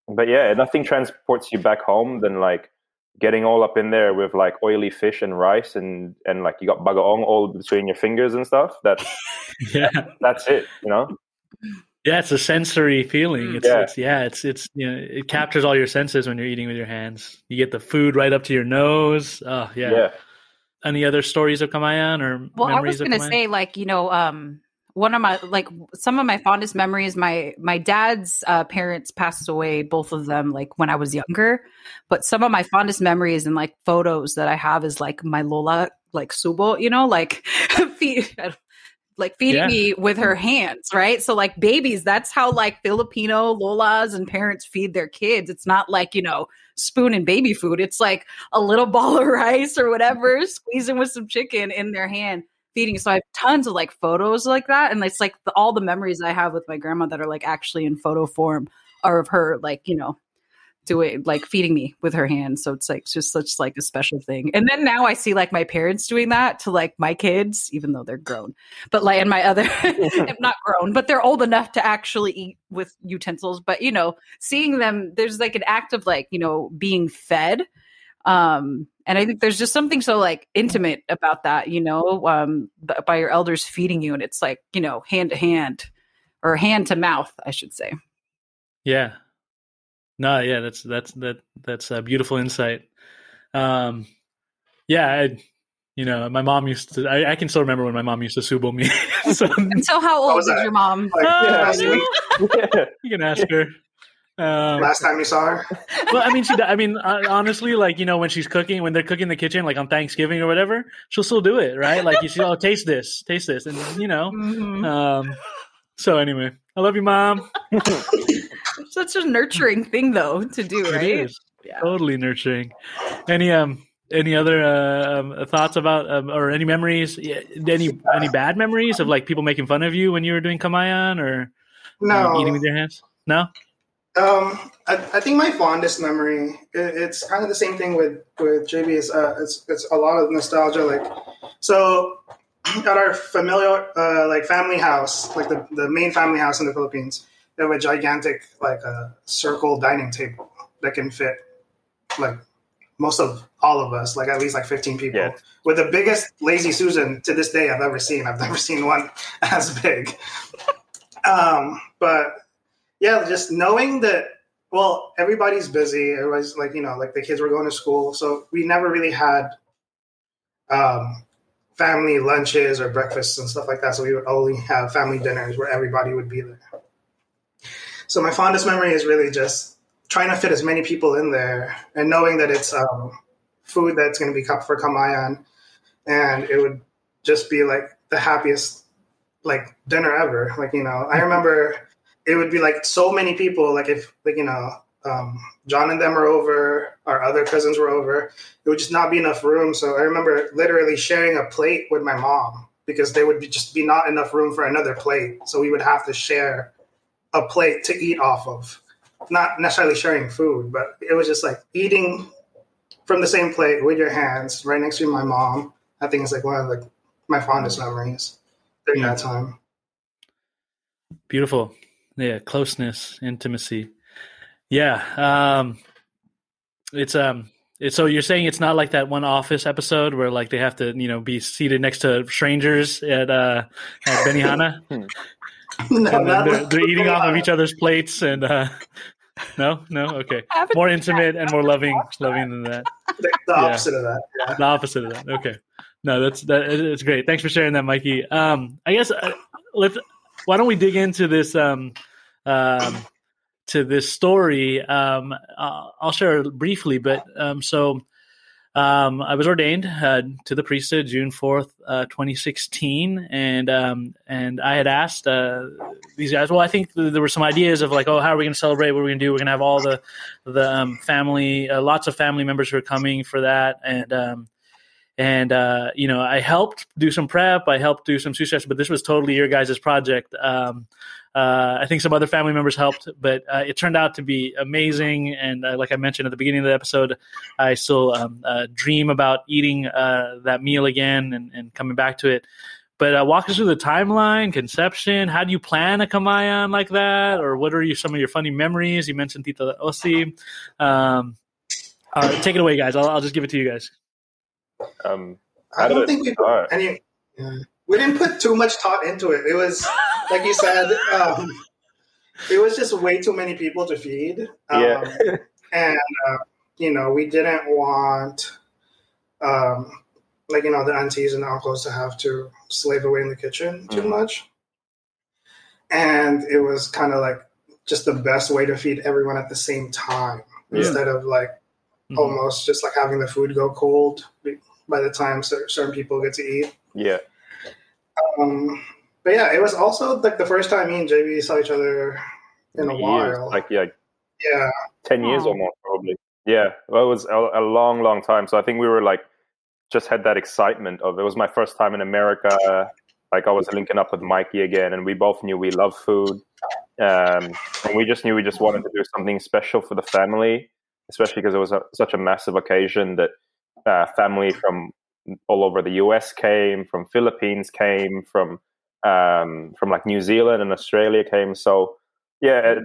but yeah, nothing transports you back home than like getting all up in there with like oily fish and rice and and like you got bagoong all between your fingers and stuff. That yeah, that's it. You know. Yeah, it's a sensory feeling. It's Yeah. yeah, it's, yeah, it's it's you know it captures all your senses when you're eating with your hands. You get the food right up to your nose. Oh yeah. Yeah. Any other stories of Kamayan or Well, I memories was gonna of Kamayan? say, like, you know, um, one of my like some of my fondest memories. My my dad's uh, parents passed away, both of them, like when I was younger. But some of my fondest memories and like photos that I have is like my Lola, like Subo, you know, like feed, like feeding Yeah. me with her hands, right? So like babies, that's how like Filipino Lolas and parents feed their kids. It's not like you know spoon and baby food. It's like a little ball of rice or whatever, squeezing with some chicken in their hand, feeding. So I have tons of like photos like that, and it's like the, all the memories I have with my grandma that are like actually in photo form are of her like you know doing like feeding me with her hand. So it's like just such like a special thing. And then now I see like my parents doing that to like my kids, even though they're grown. But like and my other not grown, but they're old enough to actually eat with utensils. But you know, seeing them, there's like an act of like, you know, being fed. Um, and I think there's just something so like intimate about that, you know, um, by your elders feeding you, and it's like, you know, hand to hand or hand to mouth, I should say. Yeah. No, yeah, that's that's that that's a beautiful insight. Um, yeah, I, you know, my mom used to. I, I can still remember when my mom used to subo me. so, And so, how old was is your mom? Like, Oh, last no. week, you can ask her. Um, last time you saw her. well, I mean, she. I mean, uh, honestly, like you know, when she's cooking, when they're cooking in the kitchen, like on Thanksgiving or whatever, she'll still do it, right? Like you see, oh, taste this, taste this, and you know. Mhm. Um, so anyway, I love you, mom. Such a nurturing thing, though, to do, It right? is totally nurturing. Any um, any other uh, um, thoughts about um, or any memories? Yeah, Any any bad memories of like people making fun of you when you were doing kamayan or No. um, eating with your hands? No. Um, I, I think my fondest memory, it, it's kind of the same thing with with JB. Is uh, it's it's a lot of nostalgia. Like, so at our familiar uh, like family house, like the the main family house in the Philippines, they have a gigantic like a circle dining table that can fit like most of all of us, like at least like fifteen people. Yeah. With the biggest lazy Susan to this day I've ever seen. I've never seen one as big. um, but yeah, just knowing that. Well, everybody's busy. Everybody's like you know, like the kids were going to school, so we never really had um, family lunches or breakfasts and stuff like that. So we would only have family dinners where everybody would be there. So my fondest memory is really just trying to fit as many people in there and knowing that it's um, food that's going to be cup for Kamayan, and it would just be like the happiest like dinner ever. Like you know, I remember it would be like so many people. Like if like you know, um, John and them are over, our other cousins were over. It would just not be enough room. So I remember literally sharing a plate with my mom because there would be just be not enough room for another plate. So we would have to share a plate to eat off of. Not necessarily sharing food, but it was just like eating from the same plate with your hands right next to my mom. I think it's like one of like my fondest memories during that time. Beautiful. Yeah, closeness, intimacy. Yeah. Um it's um it's so you're saying it's not like that one office episode where like they have to, you know, be seated next to strangers at uh at Benihana. No, and they're, they're eating off of each other's plates and uh no, no, okay. More intimate and more loving loving than that. the, the Yeah. opposite of that. Yeah. The opposite of that. Okay. No, that's that. It's great. Thanks for sharing that, Mikey. Um, I guess uh, let's. Why don't we dig into this? Um, um, to this story. Um, uh, I'll share briefly, but um, so um, I was ordained uh, to the priesthood June fourth, uh, twenty sixteen, and um, and I had asked uh, these guys. Well, I think th- there were some ideas of like, oh, how are we going to celebrate? What are we going to do? We're going to have all the the um, family, uh, lots of family members who are coming for that, and um, and uh, you know I helped do some prep, I helped do some sushi, but this was totally your guys' project. Um, uh, I think some other family members helped, but uh, it turned out to be amazing. And uh, like I mentioned at the beginning of the episode, I still um, uh, dream about eating uh, that meal again and, and coming back to it. But walk us through the timeline, conception. How do you plan a kamayan like that, or what are you, some of your funny memories? You mentioned Tita Osi. Um, take it away, guys. I'll, I'll just give it to you guys. Um, I don't think we put any. yeah. We didn't put too much thought into it. It was like you said. Um, it was just way too many people to feed. Um, Yeah. and uh, you know we didn't want um, like you know the aunties and the uncles to have to slave away in the kitchen too Mhm. much. And it was kind of like just the best way to feed everyone at the same time Yeah. instead of like Mhm. almost just like having the food go cold by the time certain people get to eat. Yeah. Um, but yeah, it was also like the first time me and JB saw each other in a Years, while. Like yeah, yeah, 10 years Aw. or more probably yeah well, it was a, a long long time so i think we were like just had that excitement of it was my first time in america like i was linking up with mikey again and we both knew we love food um, and we just knew we just wanted to do something special for the family especially because it was a, such a massive occasion that uh, family from all over the us came from philippines came from um, from like new zealand and australia came so yeah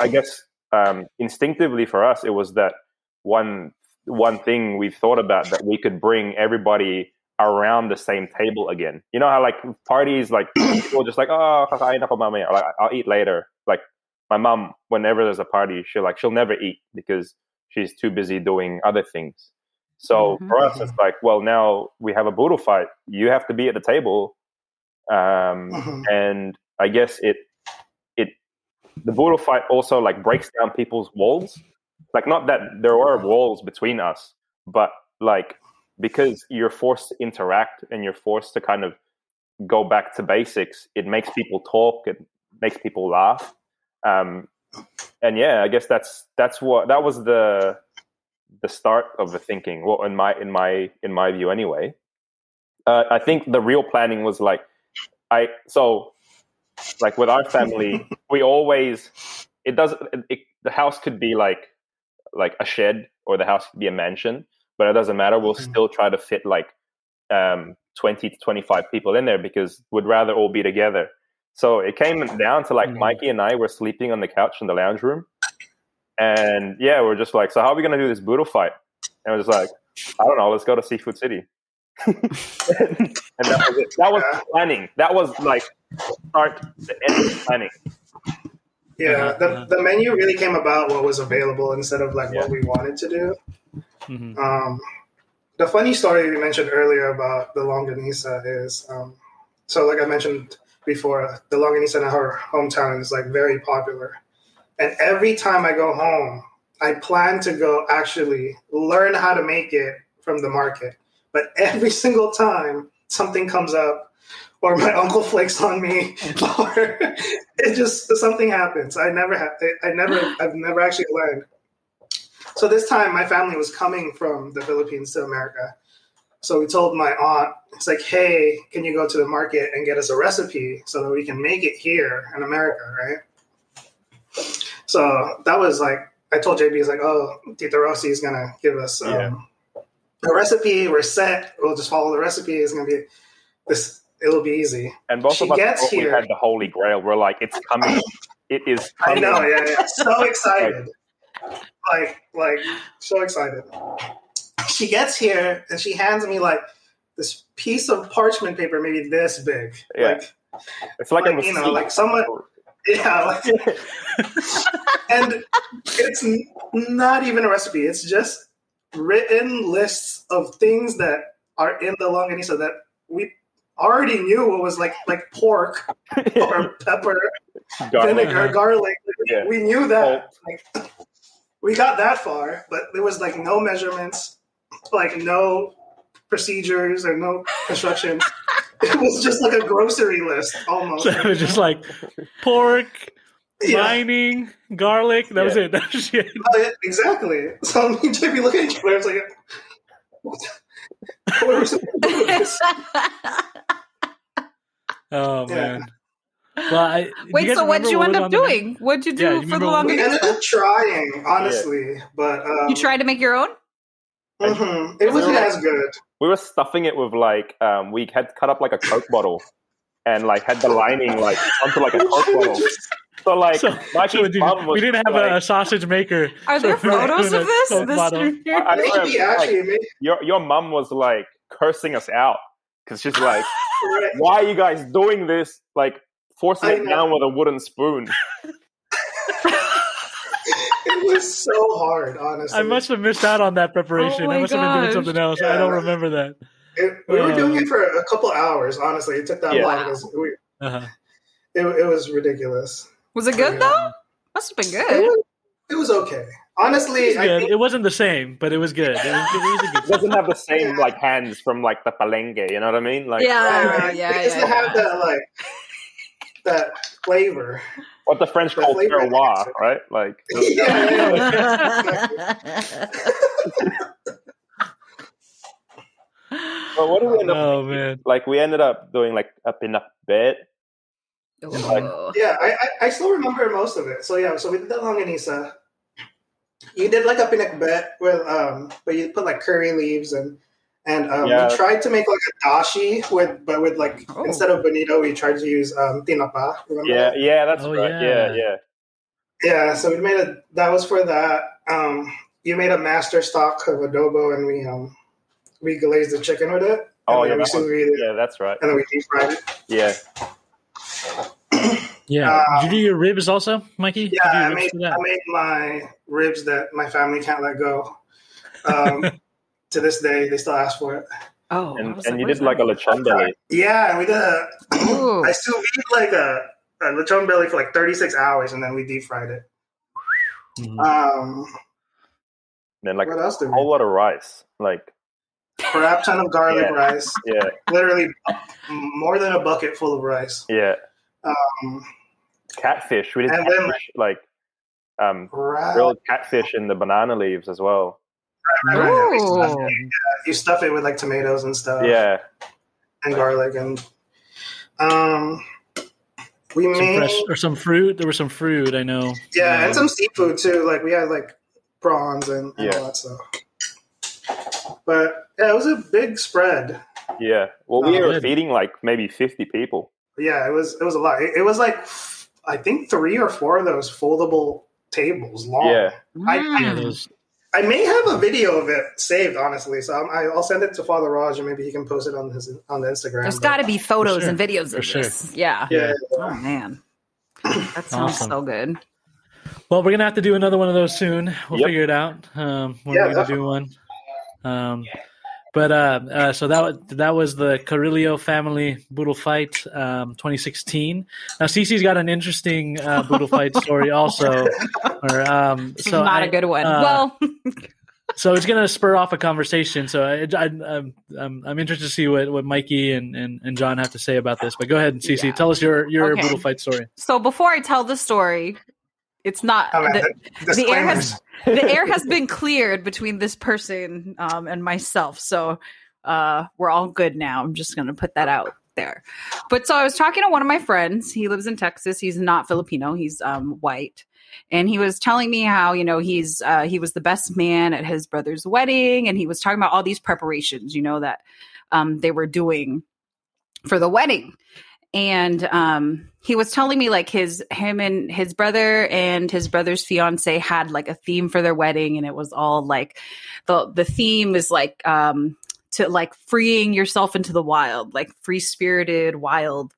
i guess um, instinctively for us, it was that one one thing we thought about that we could bring everybody around the same table again. You know how like parties, like people just like, oh, kakain ako mamaya," like I'll eat later. Like my mom, whenever there's a party, she'll like she'll never eat because she's too busy doing other things. So Mhm. for us, it's like, well, now we have a boodle fight. You have to be at the table, um, Mhm. and I guess it it the boodle fight also like breaks down people's walls. Like not that there are walls between us, but like because you're forced to interact and you're forced to kind of go back to basics, it makes people talk, it makes people laugh. Um, and yeah, I guess that's that's what that was the the start of the thinking. Well, in my in my in my view, anyway. Uh, I think the real planning was like I so like with our family, we always it doesn't it, the house could be like like a shed or the house could be a mansion, but it doesn't matter. We'll Mhm. still try to fit like um, twenty to twenty five people in there because we'd rather all be together. So it came down to like Mhm. Mikey and I were sleeping on the couch in the lounge room, and yeah, we're just like, so how are we gonna do this boodle fight? And we're just like, I don't know, let's go to Seafood City. and that was it. That was Yeah. planning. That was like start to end of planning. yeah. The the menu really came about what was available instead of like Yeah. what we wanted to do. Mhm. Um, the funny story we mentioned earlier about the longanisa is um, so like I mentioned before, the longanisa in our hometown is like very popular, and every time I go home, I plan to go actually learn how to make it from the market. But every single time something comes up, or my uncle flakes on me, or it just something happens. I never have. I never. I've never actually learned. So this time, my family was coming from the Philippines to America. So we told my aunt, it's like, hey, can you go to the market and get us a recipe so that we can make it here in America, right? So that was like, I told JB, he's like, oh, Tita Rossi is going to give us um, a recipe. We're set. We'll just follow the recipe. It's going to be this, it'll be easy. And both She of us gets thought we here. had the holy grail. We're like, it's coming. It is Coming. I know, yeah, yeah. So excited. Like, like, so excited. She gets here and she hands me like this piece of parchment paper, maybe this big. Yeah. Like, It's like, like, you know, like someone, yeah, like, and it's not even a recipe. It's just written lists of things that are in the longanisa that we already knew what was like, like pork or pepper, Garlic. vinegar, garlic. Yeah. We knew that. Like, we got that far, but there was like no measurements, like no procedures or no construction. it was just like a grocery list almost. So it was just like pork, Yeah. lining, garlic. That was it. That was it. Exactly. So me and JB look at each other. It's like, What are we supposed to do? Oh Yeah. man. Well, I, Wait, so what'd you what end up on the doing? What'd you do Yeah, you for the remember what- longest? We ended up trying, honestly, but um, You tried to make your own? mhm, it wasn't as good. We were stuffing it with like um, we had cut up like a Coke bottle and like had the lining like onto like a Coke bottle. So like So, Mikey's so did- mom was we didn't have like, a sausage maker. Are there So photos of this? This bottle. I- I remember, Maybe like, actually, maybe, your your mom was like cursing us out because she's like, "Why are you guys doing this? Like forcing it down with a wooden spoon." it was so hard, honestly. I must have missed out on that preparation. Oh I my must have been doing something else. I don't remember that. It, we were Uh, doing it for a couple hours. Honestly, it took that Yeah. long because we, Uh-huh. it, it was ridiculous. Was it good though? Must have been It good. was, it was okay. Honestly, It was I think- it wasn't the same, but it was good. It was, it was a It good doesn't have the same like hands from like the palengke. You know what I mean? Like Yeah, it yeah, doesn't yeah, have that like that flavor. what the French The call flavor terroir, right? Like yeah, yeah, yeah. But what do we end up? Oh man. Like we ended up doing like a pin-up bed. Ooh. Yeah, I, I I still remember most of it. So yeah, so we did the longanisa. You did like a pinakbet with um, but you put like curry leaves and and um, Yeah. we tried to make like a dashi with but with like Oh. instead of bonito we tried to use um tinapa. Remember? Yeah, yeah, that's Oh, right. yeah. Yeah, yeah. Yeah, so we made a that was for that. Um, you made a master stock of adobo and we um we glazed the chicken with it. Oh and yeah, we that sous was, it, yeah, that's right. and then we deep fried it. Yeah, Yeah. Um, Did you do your ribs also, Mikey? Yeah, I made ribs for that? I made my ribs that my family can't let go. Um, to this day, they still ask for it. Oh, I and was and you did like a that? lechon belly. Yeah, we did a. Ooh. I still eat like a, a lechon belly for like 36 hours, and then we deep fried it. Mhm. Um, And then like what else a whole lot of rice. Like Crap ton of garlic Yeah. rice. yeah, Literally more than a bucket full of rice. yeah. Um, Catfish. We did And then- like um right, grilled catfish in the banana leaves as well. Right, right, right. We stuff Ooh. it- You stuff it with like tomatoes and stuff. Yeah. and garlic and um we Some made fresh or some fruit. There was some fruit. I know. yeah and Um, some seafood too like we had like prawns and, and Yeah. all that stuff but yeah it was a big spread Yeah. Well, we Oh, were feeding like maybe 50 people. yeah it was it was a lot it, it was like I think three or four of those foldable tables long Yeah. I, Yeah, those, I may have a video of it saved honestly so I'm, I- i'll send it to father raj and maybe he can post it on his on the instagram There's got to be photos sure, and videos for of sure. this. Yeah. yeah Oh man, that sounds Awesome. so good. well, we're gonna have to do another one of those soon. We'll Yep. figure it out. Um, we're gonna do one. Um, but uh, uh, so that was that was the Carrillo family boodle fight, um, 2016. Now, Cece's got an interesting uh, boodle fight story also. Or, um, so not I- a good one. uh, well, so it's going to spur off a conversation. So I, I, I'm, I'm, I'm interested to see what, what Mikey and, and, and John have to say about this. But go ahead, Cece, Yeah. tell us your your Okay. boodle fight story. so before I tell the story, it's not Oh, man, the, the air has the air has been cleared between this person um, and myself. So uh, we're all good now. I'm just going to put that out there. But so I was talking to one of my friends. He lives in Texas. He's not Filipino. He's um, white. And he was telling me how you know he's uh, he was the best man at his brother's wedding, and he was talking about all these preparations, you know, that um, they were doing for the wedding and um he was telling me like his him and his brother and his brother's fiance had like a theme for their wedding and it was all like the the theme is like um to like freeing yourself into the wild like free spirited wild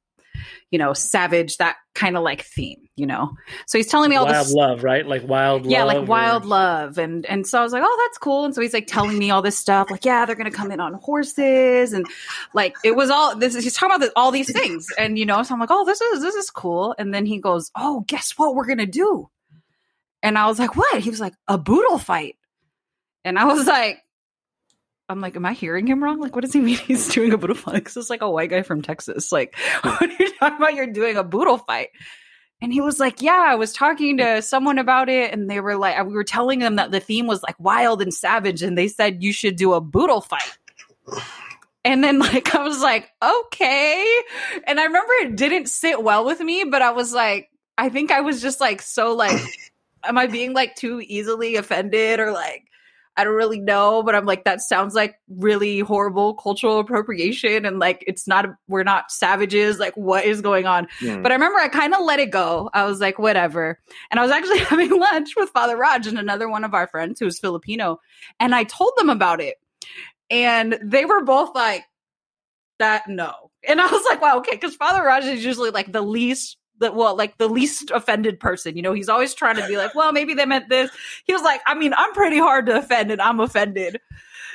you know savage that kind of like theme you know? So he's telling me all Wild this love, right? Like wild yeah love. like wild or- love. And and so i was like oh that's cool. And so he's like telling me all this stuff like yeah they're gonna come in on horses. And like it was all this he's talking about all these things. And you know so i'm like oh this is this is cool. And then he goes oh guess what we're gonna do? And i was like what? He was like a boodle fight. And i was like I'm like, am I hearing him wrong? Like, what does he mean he's doing a boodle fight? Because it's like a white guy from Texas. Like, what are you talking about? You're doing a boodle fight. And he was like, Yeah, I was talking to someone about it, and they were like, uh, we were telling them that the theme was like wild and savage, and they said you should do a boodle fight. And then like I was like, okay. And I remember it didn't sit well with me, but I was like, I think I was just like so like am I being like too easily offended or like I don't really know, but I'm like that sounds like really horrible cultural appropriation and like it's not we're not savages, like what is going on? Hmm. But I remember I kind of let it go. I was like, whatever. And I was actually having lunch with Father Raj and another one of our friends who was Filipino. And I told them about it. And they were both like, that no. And I was like, wow, okay. Cause Father Raj is usually like the least the well, like the least offended person. You know, he's always trying to be like, well, maybe they meant this. He was like, I mean, I'm pretty hard to offend and I'm offended.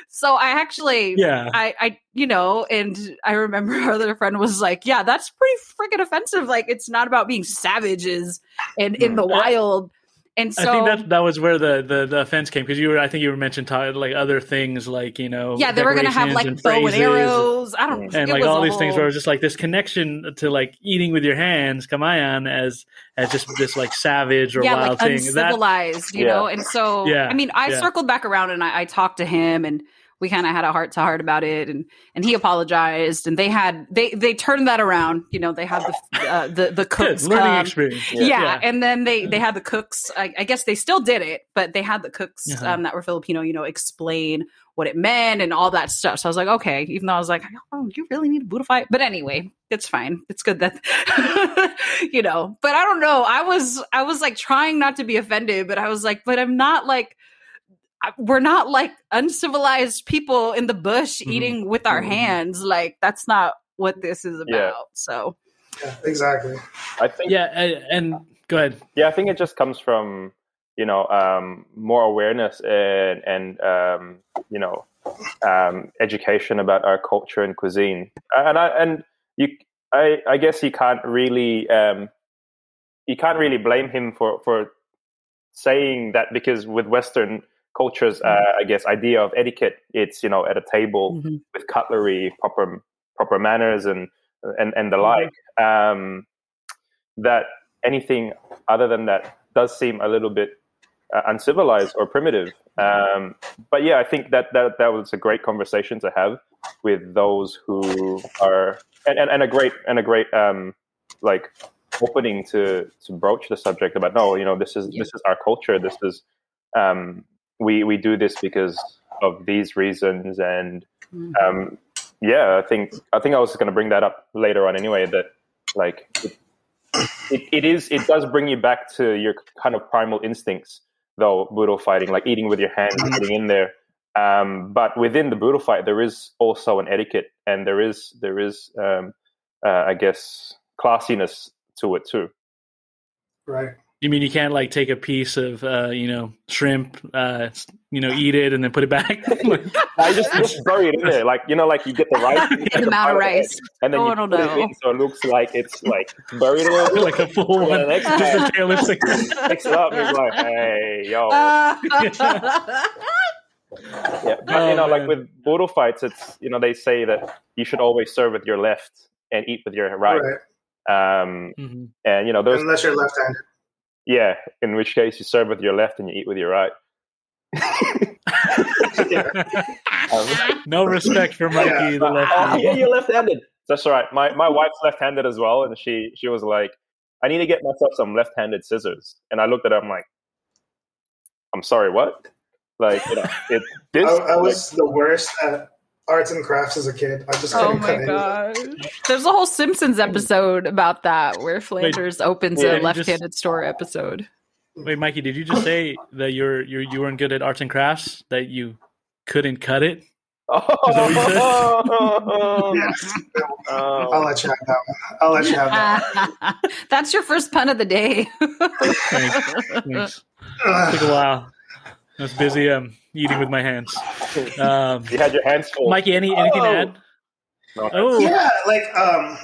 So I actually Yeah. I, I, you know, and I remember our other friend was like, "Yeah, that's pretty freaking offensive. Like, it's not about being savages and in the mm. wild." And so, I think that that was where the the, the offense came because you were I think you were mentioned ta- like other things like you know yeah, they were gonna have decorations like bow and arrows. I don't, and it like was all a these things where it was just like this connection to like eating with your hands, kamayan, as as just this like savage or yeah, wild like thing. That uncivilized, you Yeah. know. And so, Yeah, I mean, I yeah. circled back around and I, I talked to him, and we kind of had a heart to heart about it, and and he apologized, and they had they they turned that around. You know, they had the uh, the the cooks learning come. experience. Yeah. and then they they had the cooks. I, I guess they still did it, but they had the cooks Uh-huh. um, that were Filipino. You know, explain what it meant and all that stuff. So I was like, okay. Even though I was like, oh, you really need a boodle fight, but anyway, it's fine. It's good that you know. But I don't know. I was I was like trying not to be offended, but I was like, but I'm not like. I- We're not like uncivilized people in the bush Mm-hmm. eating with our hands. Like that's not what this is about. Yeah. So Yeah, exactly. I think yeah, and, and go ahead. yeah, I think it just comes from you know um, more awareness and and um, you know um, education about our culture and cuisine, and I and you, I I guess you can't really um, you can't really blame him for for saying that because with Western cultures, uh, I guess idea of etiquette, it's you know at a table Mhm. with cutlery, proper proper manners, and and and the like. Um, that anything other than that does seem a little bit uh, uncivilized or primitive. Um, but yeah, I think that, that that was a great conversation to have with those who are and, and, and a great and a great um, like opening to to broach the subject about no, you know, this is this is our culture. This is um, we we do this because of these reasons and um, yeah, I think I think I was going to bring that up later on anyway. That like it, it, it is it does bring you back to your kind of primal instincts, though boodle fighting, like eating with your hands, getting in there. Um, but within the boodle fight, there is also an etiquette, and there is there is um, uh, I guess classiness to it too. Right. You mean you can't like take a piece of uh, you know shrimp, uh, you know, eat it and then put it back? Like- I just just bury it in there, like you know, like you get the rice, you get the amount of rice. and then No you one will put it in, so it looks like it's like buried a little bit. like a full And one, then the next just time- the tail looks like picks it up and is like, "Hey, yo." Yeah, but Oh, you know, like with boodle fights, it's you know they say that you should always serve with your left and eat with your right. Right. Um, Mhm. and you know those, Unless you're left-handed. Yeah. In which case, you serve with your left and you eat with your right. Um, no respect for Mikey the oh, lefty. yeah, you're left-handed. That's all right. My my wife's left-handed as well, and she she was like, "I need to get myself some left-handed scissors." And I looked at her. I'm like, "I'm sorry, what?" Like, you know, it this. I, I like, was the worst at arts and crafts as a kid. I just Oh couldn't cut my anything. god! There's a whole Simpsons episode about that where Flanders opens yeah, a left-handed store episode. Wait, Mikey, did you just say that you're you're you weren't good at arts and crafts? That you couldn't cut it? oh, Yes. oh. I'll let you have that one. I'll let you have that. That's your first pun of the day. Thanks. Thanks. Took a while. I was busy um, eating with my hands. Um, You had your hands full. Mikey, any anything to Oh. add? No. Oh, Yeah, like um,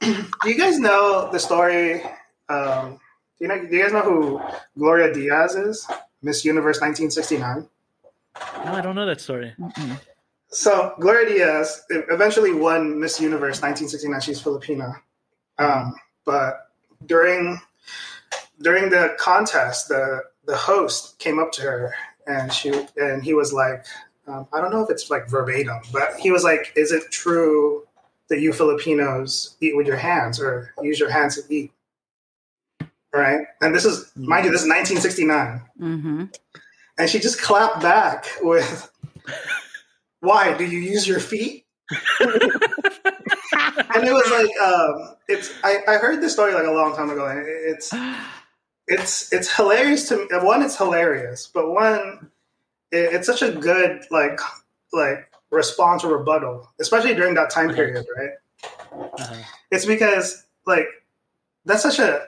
do you guys know the story? Um, do you know? Do you guys know who Gloria Diaz is? Miss Universe 1969. no, I don't know that story. So Gloria Diaz eventually won Miss Universe 1969. She's Filipina, um, but during during the contest, the the host came up to her and she and he was like, Um, I don't know if it's like verbatim, but he was like, "Is it true that you Filipinos eat with your hands or use your hands to eat?" Right, and this is mind you, this is 1969, Mm-hmm. and she just clapped back with, "Why do you use your feet?" and it was like, um, it's. I, I heard this story like a long time ago, and it- it's it's it's hilarious to me. One, it's hilarious, but one, it, it's such a good like like response or rebuttal, especially during that time period, right? Uh-huh. It's because like that's such a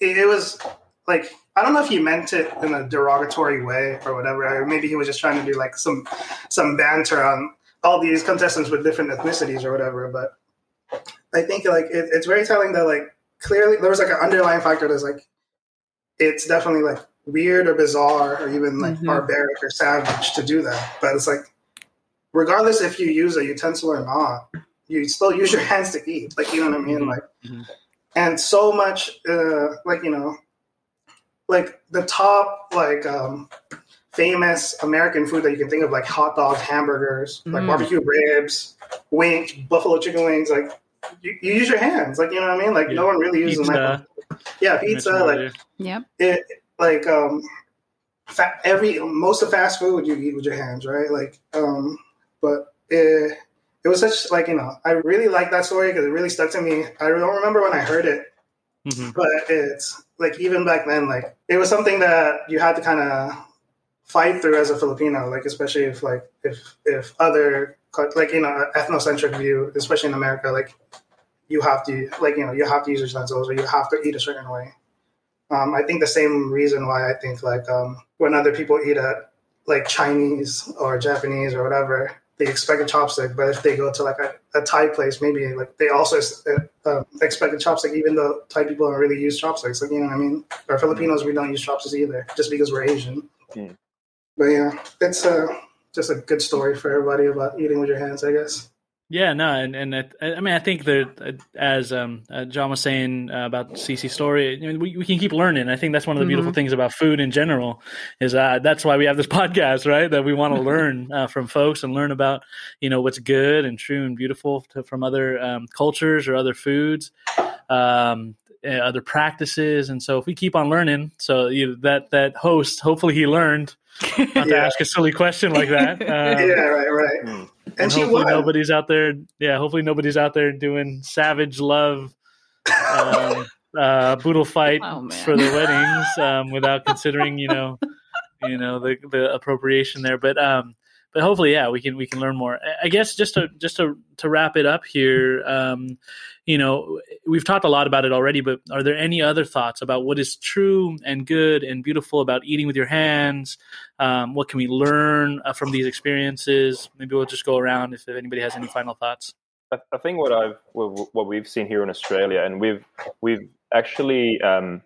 it, it was like I don't know if he meant it in a derogatory way or whatever, or maybe he was just trying to do like some some banter on all these contestants with different ethnicities or whatever. But I think like it, it's very telling that like clearly there was like an underlying factor that's like it's definitely like weird or bizarre or even like Mhm. barbaric or savage to do that. But it's like regardless if you use a utensil or not, you still use your hands to eat. Like you know what I mean? Mhm. Like Mhm. and so much uh like you know like the top like um famous American food that you can think of like hot dogs, hamburgers, like Mm. barbecue ribs, wings, buffalo chicken wings, like you, you use your hands, like you know what I mean? Like Yeah. no one really uses a knife. Yeah, pizza, like yeah, it like um fa- every most of fast food you eat with your hands right like um but it it was such like you know i really like that story because it really stuck to me i don't remember when i heard it Mhm. but it's like even back then like it was something that you had to kind of fight through as a filipino like especially if like if if other cul- like you know an ethnocentric view especially in america like you have to like you know you have to use utensils or you have to eat a certain way um, I think the same reason why I think like um, when other people eat at like Chinese or Japanese or whatever, they expect a chopstick. But if they go to like a, a Thai place, maybe like they also uh, uh, expect a chopstick, even though Thai people don't really use chopsticks. Like you know what I mean? Or Filipinos, we don't use chopsticks either, just because we're Asian. Hmm. But yeah, it's uh, just a good story for everybody about eating with your hands, I guess. Yeah, no, and and I, I mean, I think that as um, uh, John was saying uh, about Cece's story, I mean, we, we can keep learning. I think that's one of the beautiful Mhm. things about food in general is uh, that's why we have this podcast, right? That we want to learn uh, from folks and learn about you know what's good and true and beautiful to, from other um, cultures or other foods. Um, uh, other practices, and so if we keep on learning, so you that that host, hopefully he learned not to ask a silly question like that. Um, yeah, right, right. Hmm. And, and she hopefully won. nobody's out there. Yeah, hopefully nobody's out there doing savage love um, uh, boodle fight Oh, for the weddings um, without considering, you know, you know the the appropriation there. But um, but hopefully, yeah, we can we can learn more. I- guess just to just to to wrap it up here, um, you know, we've talked a lot about it already. But are there any other thoughts about what is true and good and beautiful about eating with your hands? Um, what can we learn uh, from these experiences? Maybe we'll just go around if, if anybody has any final thoughts. I, think what I've what we've seen here in Australia, and we've we've actually um,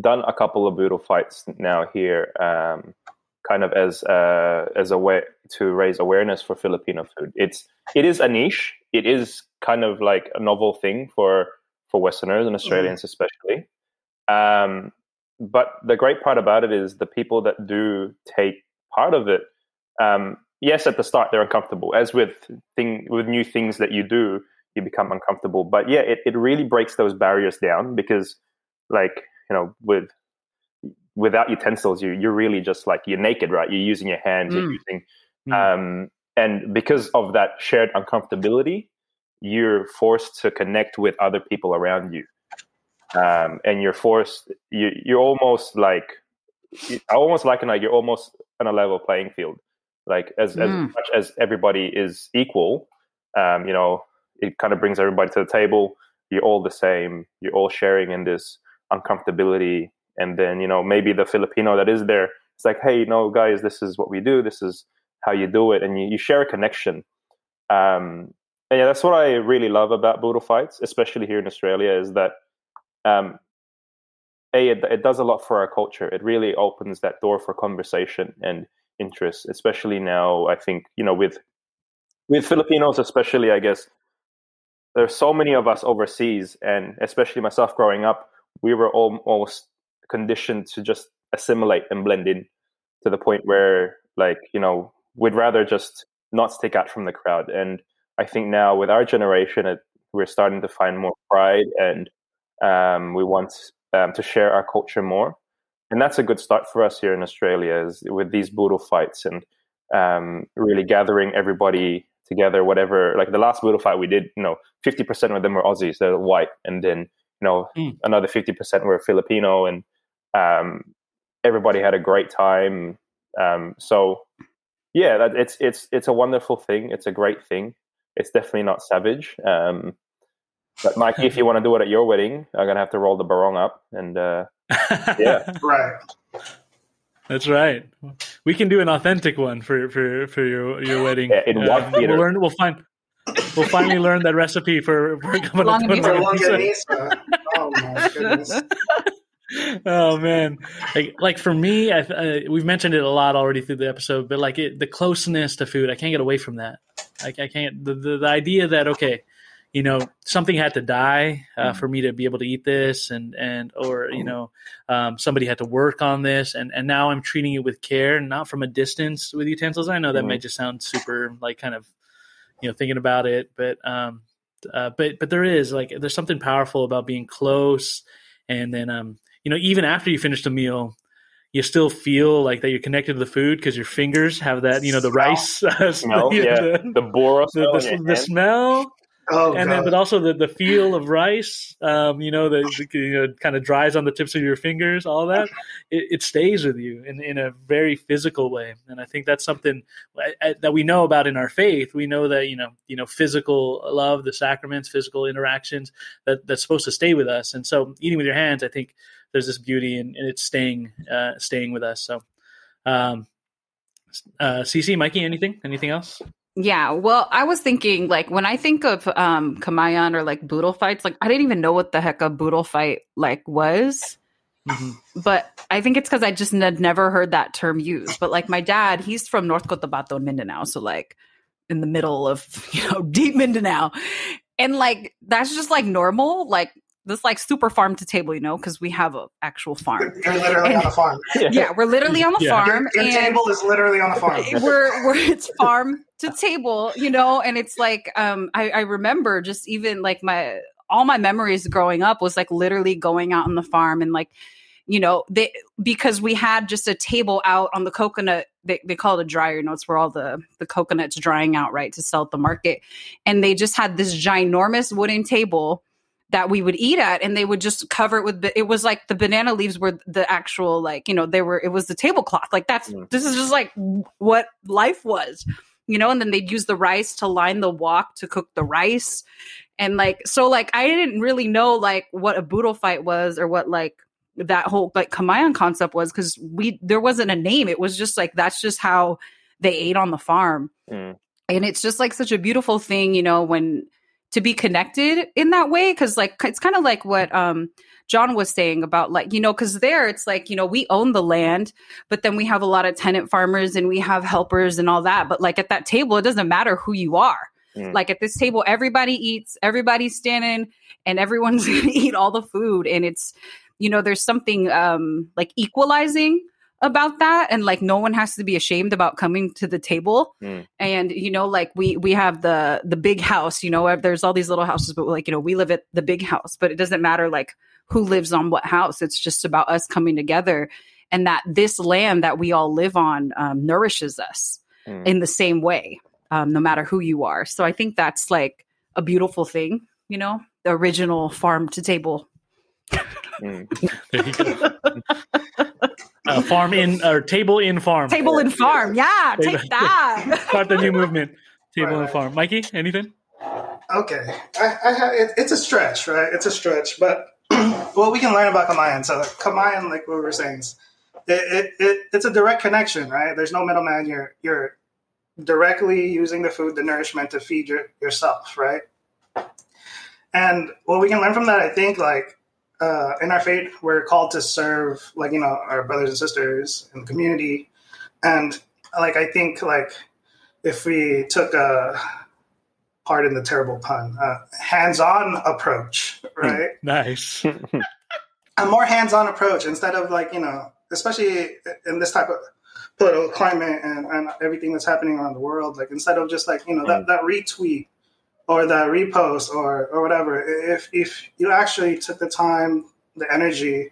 done a couple of boodle fights now here, um, kind of as uh, as a way to raise awareness for Filipino food. It's it is a niche. It is kind of like a novel thing for for Westerners and Australians especially. Um, but the great part about it is the people that do take part of it. Um, yes, at the start they're uncomfortable, as with thing with new things that you do, you become uncomfortable. But yeah, it, it really breaks those barriers down because, like you know, with without utensils, you you're really just like you're naked, right? You're using your hands, you're Mm. using, Mm. um, and because of that shared uncomfortability, you're forced to connect with other people around you, um, and you're forced. You you're almost like I almost liken like you're almost on a level playing field. Like as as Mm. much as everybody is equal, um, you know, it kind of brings everybody to the table. You're all the same. You're all sharing in this uncomfortability, and then you know maybe the Filipino that is there, it's like, hey, you know, guys, this is what we do. This is how you do it, and you, you share a connection. Um, and yeah, that's what I really love about boodle fights, especially here in Australia, is that um, a it, it does a lot for our culture. It really opens that door for conversation and interest, especially now. I think you know with with Filipinos, especially, I guess there's so many of us overseas, and especially myself growing up, we were almost conditioned to just assimilate and blend in to the point where, like you know, we'd rather just not stick out from the crowd. And I think now with our generation, it, we're starting to find more pride and um, we want um, to share our culture more. And that's a good start for us here in Australia is with these Boodle fights and um, really gathering everybody together, whatever. Like the last Boodle fight we did, you know, 50% of them were Aussies, they're white. And then, you know, Mm. another 50% were Filipino. And um, everybody had a great time. Um, so, yeah, that, it's, it's, it's a wonderful thing. It's a great thing. It's definitely not savage. Um, but Mikey, if you want to do it at your wedding, I'm gonna have to roll the barong up, and uh, yeah, Right. That's right. We can do an authentic one for for for your your wedding. Yeah, in one theater. We'll learn. We'll find. We'll finally learn that recipe for for coming up Longanisa. with For pizza. longanisa. Oh my goodness. oh man. Like like for me I, uh, we've mentioned it a lot already through the episode but like it, the closeness to food i can't get away from that. Like i can't the, the, the idea that okay you know something had to die uh, for me to be able to eat this and and or you know um, somebody had to work on this and and now i'm treating it with care not from a distance with utensils. I know that Mhm. may just sound super like kind of you know thinking about it but um uh, but but there is like there's something powerful about being close and then um you know even after you finish the meal you still feel like that you're connected to the food because your fingers have that you know the rice uh, smell, yeah, the, the buro the, smell the, in the smell. Oh and then god. but also the, the feel of rice um, you know that the you know, kind of dries on the tips of your fingers all that it, it stays with you in, in a very physical way. And i think that's something I- I- that we know about in our faith. We know that you know you know physical love the sacraments physical interactions that that's supposed to stay with us. And so eating with your hands i think there's this beauty and, in it staying uh, staying with us. So um uh Cece mikey anything anything else? Yeah, well, I was thinking like when I think of um Kamayan or like boodle fights, like I didn't even know what the heck a boodle fight like was. But I think it's because I just had never heard that term used. But like my dad, he's from North Cotabato, in Mindanao, so like in the middle of you know deep Mindanao, and like that's just like normal, like this like super farm to table, you know, because we have a actual farm. You're literally And- on a farm. Yeah, we're literally on the Yeah. farm, Your and table is literally on the farm. we're we're it's farm to table, you know, and it's like um I, I remember just even like my all my memories growing up was like literally going out on the farm and like you know they because we had just a table out on the coconut they, they call it a dryer you know it's where all the the coconuts drying out right to sell at the market and they just had this ginormous wooden table that we would eat at and they would just cover it with it was like the banana leaves were the actual like you know they were it was the tablecloth. Like that's Mm. this is just like what life was you know? And then they'd use the rice to line the wok to cook the rice. And like so like i didn't really know like what a boodle fight was or what like that whole like kamayan concept was because we there wasn't a name. It was just like that's just how they ate on the farm. Mm. and it's just like such a beautiful thing you know when to be connected in that way because like it's kind of like what um john was saying about like you know because there it's like you know we own the land but then we have a lot of tenant farmers and we have helpers and all that but like at that table it doesn't matter who you are Mm. like at this table everybody eats everybody's standing and everyone's gonna eat all the food and it's you know there's something um like equalizing about that and like no one has to be ashamed about coming to the table Mm. and you know like we we have the the big house you know there's all these little houses but like you know we live at the big house but it doesn't matter like who lives on what house it's just about us coming together and that this land that we all live on um, nourishes us Mm. in the same way um, no matter who you are so i think that's like a beautiful thing you know the original farm to table Mm. there you go uh, farm in or table in farm table in farm yeah Table- take that start the new movement table Right, and right. farm mikey anything Okay, I, I have, it, it's a stretch, right? It's a stretch, but what we can learn about Kamayan. So Kamayan, like what we were saying, it, it, it it's a direct connection, right? There's no middleman. You're you're directly using the food, the nourishment to feed your, yourself, right? And what we can learn from that, I think, like uh, in our faith, we're called to serve, like you know, our brothers and sisters in the community, and like I think, like if we took a pardon the terrible pun, uh, hands-on approach, right? nice a more hands-on approach instead of like you know, especially in this type of political climate and, and everything that's happening around the world. Like instead of just like you know that, that retweet or that repost or or whatever, if if you actually took the time, the energy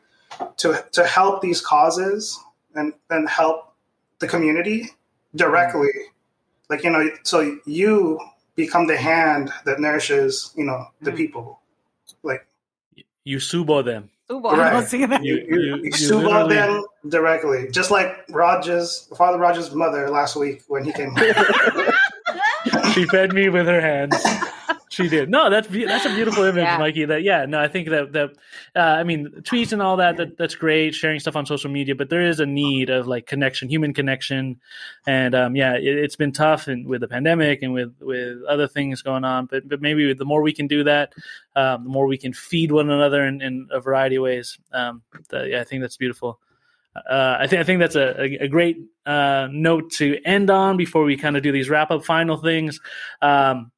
to to help these causes and and help the community directly, mm-hmm. like you know, so you become the hand that nourishes you know the mm-hmm. people, like You subo them. Ooh, I Right. was thinking that. You, you, you, you, you sue literally- them directly, just like Rogers, Father Rogers' mother last week when he came. she fed me with her hands. She did. No, that's that's a beautiful image, Yeah. Mikey. That yeah, no, I think that that uh, I mean tweets and all that, that that's great, sharing stuff on social media, but there is a need of like connection, human connection, and um, yeah, it, it's been tough and with the pandemic and with with other things going on, but but maybe the more we can do that, um, the more we can feed one another in, in a variety of ways. Um, yeah, I think that's beautiful. Uh, I think I think that's a, a, a great uh, note to end on before we kind of do these wrap up final things. Um,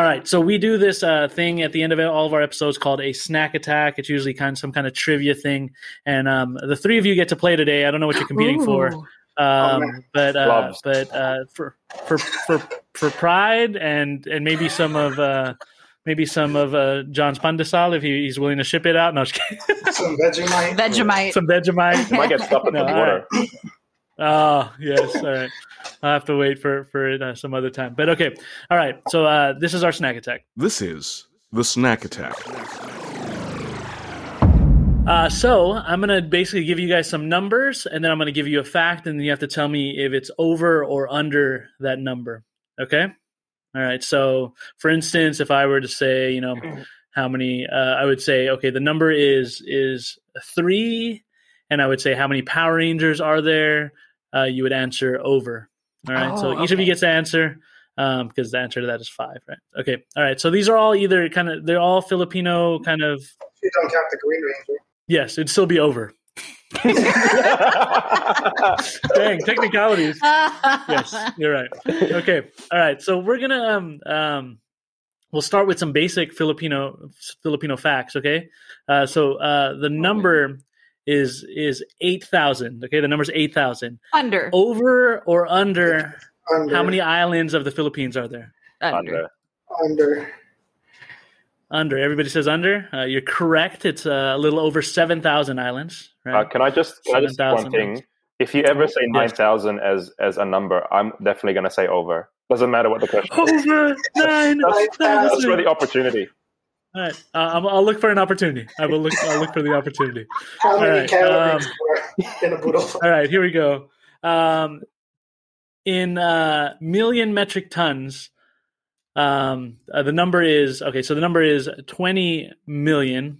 all right, so we do this uh, thing at the end of all of our episodes called a snack attack. It's usually kind of some kind of trivia thing, and um, the three of you get to play today. I don't know what you're competing for, um, man. but uh, but uh, for for for for pride and and maybe some of. Uh, Maybe some of uh, John's pandesal if he, he's willing to ship it out. No, just. Some Vegemite. Vegemite. some Vegemite. It might get stuck in No, the all water. Oh yes, all right. I'll have to wait for for it uh, some other time. But okay, all right. So uh, this is our snack attack. This is the Snack Attack. Uh, so I'm gonna basically give you guys some numbers, and then I'm gonna give you a fact, and you have to tell me if it's over or under that number. Okay. All right. So, for instance, if I were to say, you know, how many, uh, I would say, okay, the number is is three, and I would say how many Power Rangers are there. Uh, you would answer over. All right. so Oh, each of you gets to answer um, because the answer to that is five. Right. Okay. All right. So these are all either kind of they're all Filipino kind of. You don't count the Green Ranger. Yes, it'd still be over. Dang, technicalities. yes, you're right. Okay, all right. So we're gonna um um we'll start with some basic Filipino Filipino facts. Okay, uh, so uh, the number is is eight thousand. Okay, the number's eight thousand. Under. Over or under? Under. How many islands of the Philippines are there? Under. Under. Under. Under. Everybody says under. Uh, you're correct. It's uh, a little over seven thousand islands. Uh, Right. can I just can I just say one 7,000 thing? If you ever say Yes. nine thousand as as a number, I'm definitely going to say over. Doesn't matter what the question. is. over nine That's, that's for thousand. the opportunity. All right, uh, I'll, look for an opportunity. I will look. I'll look for the opportunity. How All many right, calories um, in a boodle? All right, here we go. Um, in uh, million metric tons, um, uh, the number is okay. So the number is twenty million.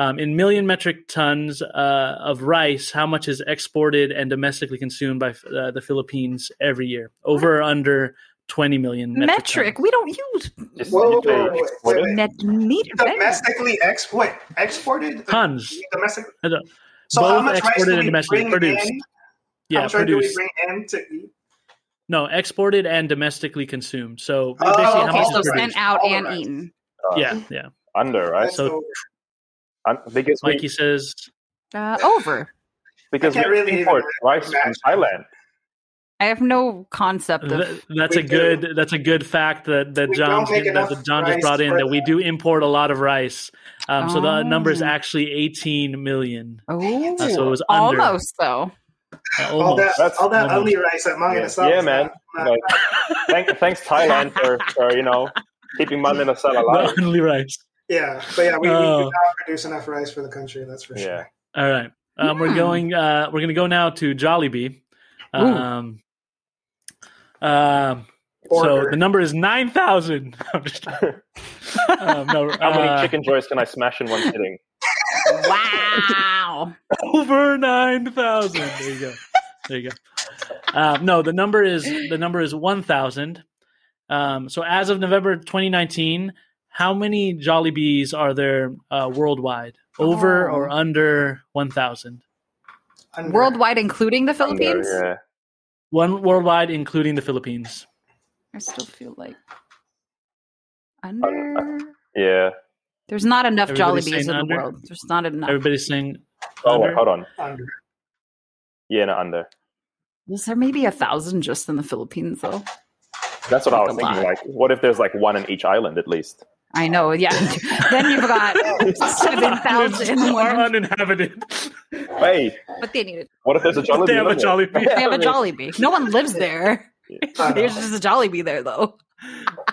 Um, in million metric tons uh, of rice, how much is exported and domestically consumed by uh, the Philippines every year? Over or under twenty million metric, Metric. tons? We don't use Just Whoa, you whoa, wait, wait, wait. meter. Domestically export exported Tons. Domestic. So Both how much rice exported do and we domestically bring produced. in? Yeah, how much rice do we produced. bring in to eat? No, exported and domestically consumed. So Oh, basically, how much So is sent out All and right. eaten. Uh, Yeah, yeah. Under right. That's So- the- Un- because we, Mikey says Uh, over. because we really import rice from. Thailand. I have no concept of. th- that's We a good that's a good fact that that We John that, that John just brought in for that we do import a lot of rice. Um, So the number is Oh. actually 18 million. Oh, Uh, so it was under. almost though. Uh, all almost. that, That's all that almost. ugly rice that Mang Yeah, yeah man. not- not- Like, thank, thanks Thailand for, for you know keeping Mang Inasal alive. The only rice. yeah, but yeah, we, we Oh. do not produce enough rice for the country. That's for Yeah. sure. All right. Um, We're Hmm. going. Uh, we're going to go now to Jollibee. Um, um, so the number is nine thousand. I'm just um, no. How many uh, Chickenjoys can I smash in one sitting? Wow. over nine thousand. There you go. There you go. Um, no, the number is the number is one thousand. Um, so as of November 2019, how many Jollibees are there uh, worldwide? Over Oh. or under one thousand? Worldwide, including the Philippines. Under, yeah. One worldwide, including the Philippines. I still feel like uh, under. Uh, yeah. There's not enough Everybody's Jollibees in saying the under? world. There's not enough. Everybody's saying Oh, under. wait, hold on. Under. Yeah, not under. Was there maybe a thousand just in the Philippines though? That's what I was thinking. lot. Like, what if there's like one in each island at least? I know, yeah. then you've got seven thousand are more. uninhabited. Hey, But they need it. what if there's a Jollibee? They have a limit? Jollibee. They have a Jollibee. No one lives there. I. There's just a Jollibee there though.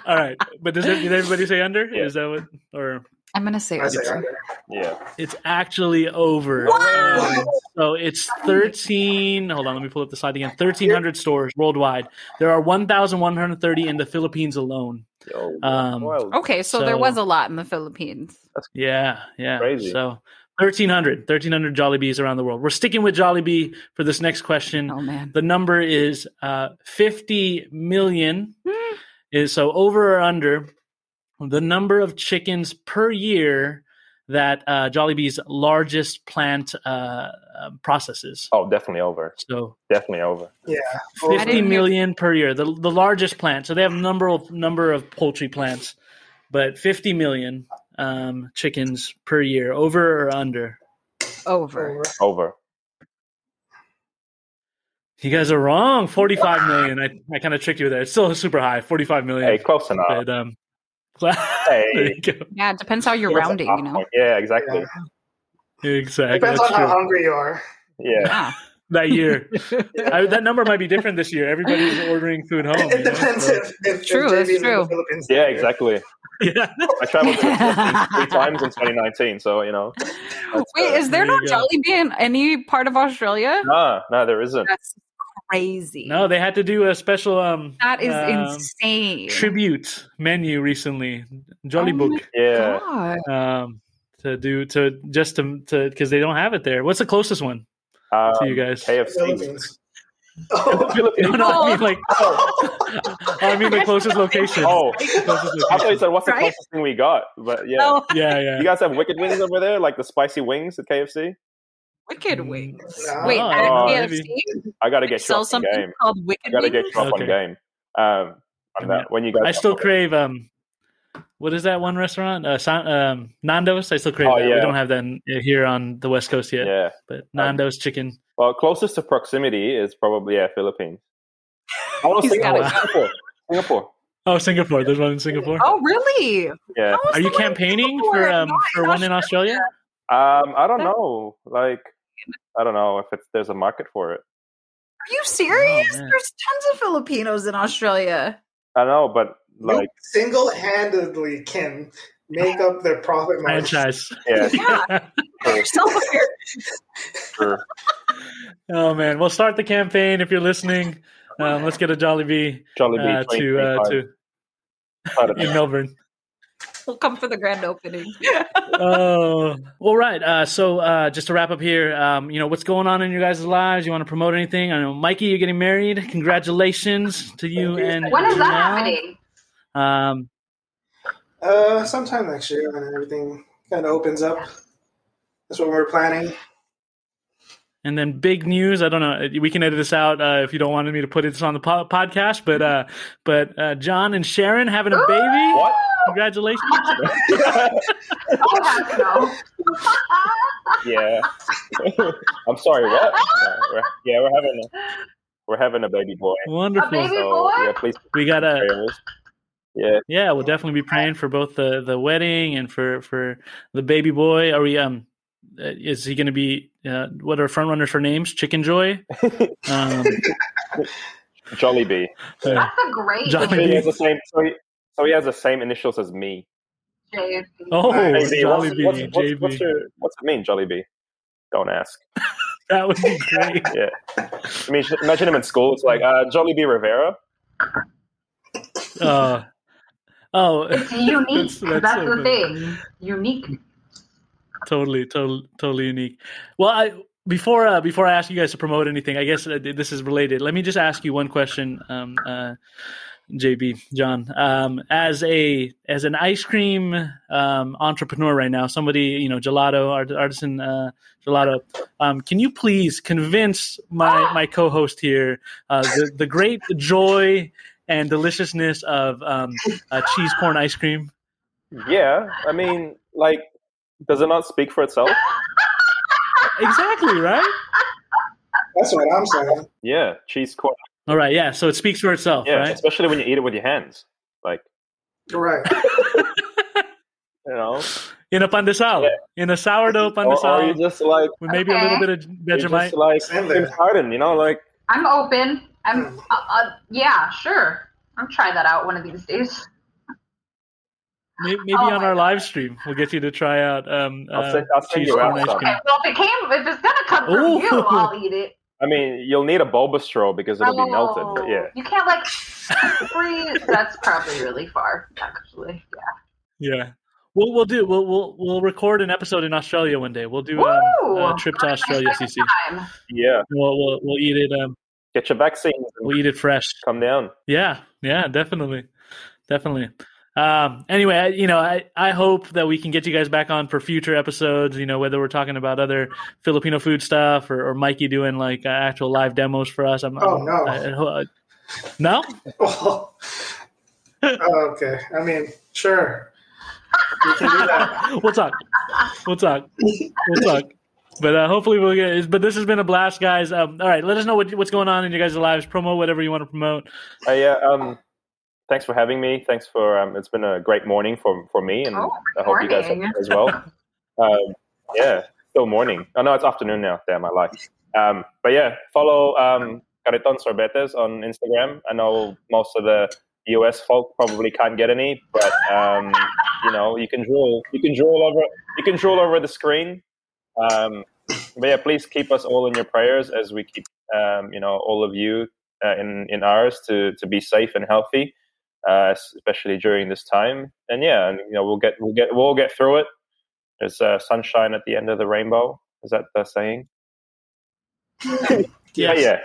All right, but does it, did everybody say under? Yeah. Is that what? Or I'm gonna say I say under. under. Yeah. it's actually over. Um, so it's 13. Hold on, let me pull up the slide again. 1,300 stores worldwide. There are 1,130 in the Philippines alone. Yo, Um, Okay, so, there was a lot in the Philippines. Yeah, yeah. Crazy. So 1,300, 1,300 Jollibees around the world. We're sticking with Jollibee for this next question. Oh man. The number is uh, 50 million. Hmm. Is so over or under the number of chickens per year that uh, Jollibee's largest plant uh, uh, processes. oh, definitely over. So Definitely over. Yeah. I fifty didn't hear- million per year, the the largest plant. So they have a number of number of poultry plants, but fifty million um, chickens per year, over or under. Over. Over. You guys are wrong. Forty-five million. I, I kind of tricked you there. It's still super high. Forty-five million. Hey, close enough. but um, there Hey. Yeah, it depends how you're That's rounding, you know. Yeah, exactly. Exactly. Depends That's on how hungry you are. Yeah. Yeah. That year, I, that number might be different this year. Everybody's ordering food home. you It know, depends so- if, if True, if it's true. the Yeah, exactly. Yeah. I traveled to the Philippines three times in 2019, so you know. Wait, uh, is there there no you. Jollibee in any part of Australia? Nah, nah, there isn't. That's crazy. No, they had to do a special um that is um, insane. tribute menu recently, Jolly Oh Book, Yeah. God. um, to do to just to to because they don't have it there. What's the closest one Um, to you guys? KFC. Oh, No, no, I mean like, I mean the closest location. Oh, Closest I thought you said what's the Right? closest thing we got, but yeah. Oh, Yeah, yeah. You guys have wicked wings over there, like the spicy wings at KFC. Wicked Mm. Wings. No. Wait, Oh, at KFC, I got to get you sell up on something game. called I Wicked got to get Wings. you up on game. Um, on that when you guys. I still crave um, what is that one restaurant? Uh, San, um, Nando's. I still crave Oh, that. We don't have that in, here on the West Coast yet. Yeah. But Nando's chicken. Well, closest to proximity is probably yeah Philippines. Oh, He's Singapore. gotta Singapore. Singapore. Oh, Singapore. There's one in Singapore. Oh, really? Yeah. Are you the one in campaigning for um for one in Australia? Um, I don't know. Like, I don't know if it's there's a market for it. Are you serious? Oh. There's tons of Filipinos in Australia. I know, but like, single handedly can make up their profit margin. Franchise. yeah, Yeah. Yourself sure. oh man, we'll start the campaign if you're listening. Um, let's get a Jollibee Jollibee uh, to uh, to in. Melbourne. We'll come for the grand opening. oh, all right. Uh, so uh, just to wrap up here, um, you know what's going on in your guys' lives? You want to promote anything? I know, Mikey, you're getting married. Congratulations to you and when is that Janelle. happening? Um, Uh, sometime next year when everything kind of opens up. That's what we're planning. and then big news. I don't know. We can edit this out uh, if you don't want me to put this on the po- podcast. But uh, but uh, John and Sharon having a baby. What? Congratulations. Oh, yeah. I'm sorry. What? Yeah, we're, yeah, we're having a, we're having a baby boy. Wonderful. baby So boy? yeah, please We got a. Yeah, Yeah, we'll definitely be praying for both the the wedding and for for the baby boy. Are we um uh, is he going to be uh, what are front runners for names? Chickenjoy. Um, Jollibee. uh, That's a great Jollibee. So he has the same. So he, so he has the same initials as me. JB. oh, Nice. JB, what's, Jollibee, what's, what's, JB. what's, your, what's it mean, Jollibee? Don't ask. that would be great. Yeah. I mean, imagine him in school. It's like uh, Jollibee Rivera. Uh, oh, It's unique. That's- That's, that's so the funny. thing. Unique. totally, totally, totally unique. Well, I before uh, before I ask you guys to promote anything, I guess uh, this is related. Let me just ask you one question, um, uh, JB John. Um, as a as an ice cream um, entrepreneur right now, somebody you know, gelato art, artisan uh, gelato. Um, can you please convince my my co-host here uh, the the great joy and deliciousness of um, uh, cheese corn ice cream? Yeah. I mean, like, does it not speak for itself? Exactly right. That's what I'm saying. Yeah, cheese corn. All right, yeah. So it speaks for itself, Yeah, right? especially when you eat it with your hands. Like Right. you know, In a pan de sal, in a sourdough pan de or, or you just like with maybe a little bit of you Vegemite. just like Same there. Harden. You know, like I'm open. I'm. Uh, uh, yeah, sure. I'll try that out one of these days. Maybe, maybe Oh on my our live stream, we'll get you to try out um, I'll uh, send- I'll send cheese you out corn ice some. cream. Okay, well, if it came, if it's gonna come from Ooh. you, I'll eat it. I mean, you'll need a boba straw because it'll be melted. But Oh, yeah, you can't like freeze. That's probably really far, actually. Yeah. Yeah. We'll we'll do we'll we'll we'll record an episode in Australia one day. We'll do um, a trip to Australia, Cece. Time. yeah. We'll we'll we'll eat it um Get your vaccines and we'll eat it fresh. come down. Yeah, yeah, definitely, definitely. Um, anyway, I, you know, I, I hope that we can get you guys back on for future episodes. You know, whether we're talking about other Filipino food stuff or, or Mikey doing like uh, actual live demos for us. I'm, Oh, I'm- no. I- I- no, Oh, okay. I mean, sure. You can do that. we'll talk. We'll talk. We'll talk. But uh, hopefully we'll get. But this has been a blast, guys. Um, all right, let us know what, what's going on in your guys' lives. Promote whatever you want to promote. Uh, yeah. Um, thanks for having me. Thanks for. Um, it's been a great morning for for me, and Oh, I hope you guys have morning. as well. um, yeah, still morning. Oh no, it's afternoon now. Damn, I like. Um, but yeah, follow um, Cariton Sorbetes on Instagram. I know most of the US folk probably can't get any, but um, you know you can drool. You can drool over. You can drool over the screen. Um, but yeah, please keep us all in your prayers as we keep um, you know all of you uh, in in ours to to be safe and healthy, uh, especially during this time. And yeah, and, you know we'll get we'll get we'll get through it. There's uh, sunshine at the end of the rainbow. Is that the saying? Yeah, Yes. yeah,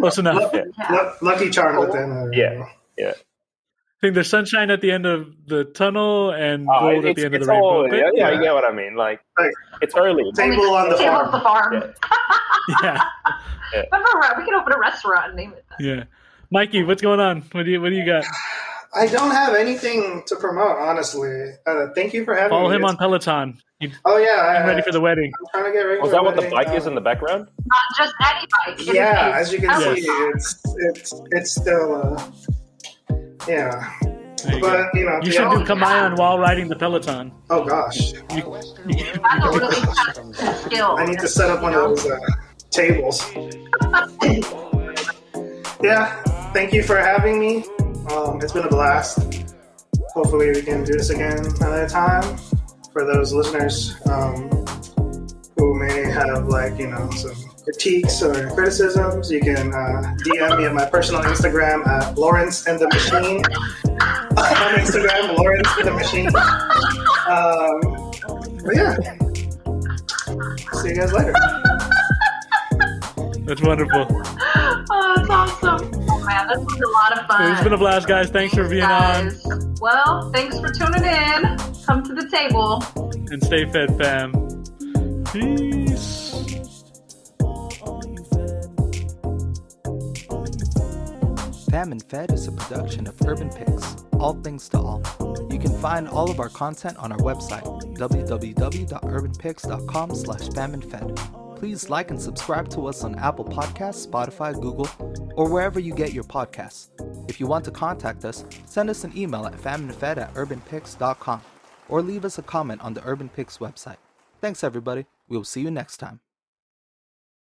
Close enough. yeah, Lucky Charm at the end of yeah. rainbow. yeah. I think there's sunshine at the end of the tunnel and Oh, gold at the end of the rainbow. all, But yeah, yeah, yeah, you get what I mean. Like Right. it's early. Table on the Table farm. at the farm. yeah, Remember, we can open a restaurant and name it that. yeah. Mikey, what's going on? What do you What do you got? I don't have anything to promote, honestly. Uh, thank you for having Follow me. him on It's- Peloton. He's Oh yeah, I'm ready for the wedding. I'm trying to get ready. Was for that what the wedding. bike is in the background? Not just any bike. Yeah, a as you can Peloton. see, it's it's it's still uh, yeah. There you, go. But you know, you the should do other- Kamayan while riding the Peloton. Oh gosh, That's a really. I need to set up one of those uh, tables. yeah, thank you for having me. Um, it's been a blast. Hopefully, we can do this again another time. For those listeners um, who may have like you know some critiques or criticisms, you can uh, DM me at my personal Instagram at Lawrence and the Machine. on Instagram, Lawrence and the Machine. Um, but yeah, see you guys later. That's wonderful. Oh, that's awesome. Man, this was a lot of fun. It's been a blast, guys. Thanks for being on. Well, thanks for tuning in. Come to the table. and stay fed, fam. Peace. Fam and Fed is a production of Urban Pigs, all things to all. You can find all of our content on our website, www.urbanpigs.com slash famandfed. Please like and subscribe to us on Apple Podcasts, Spotify, Google, or wherever you get your podcasts. If you want to contact us, send us an email at famandfed at urbanpigs.com or leave us a comment on the Urban Pigs website. Thanks everybody. We will see you next time.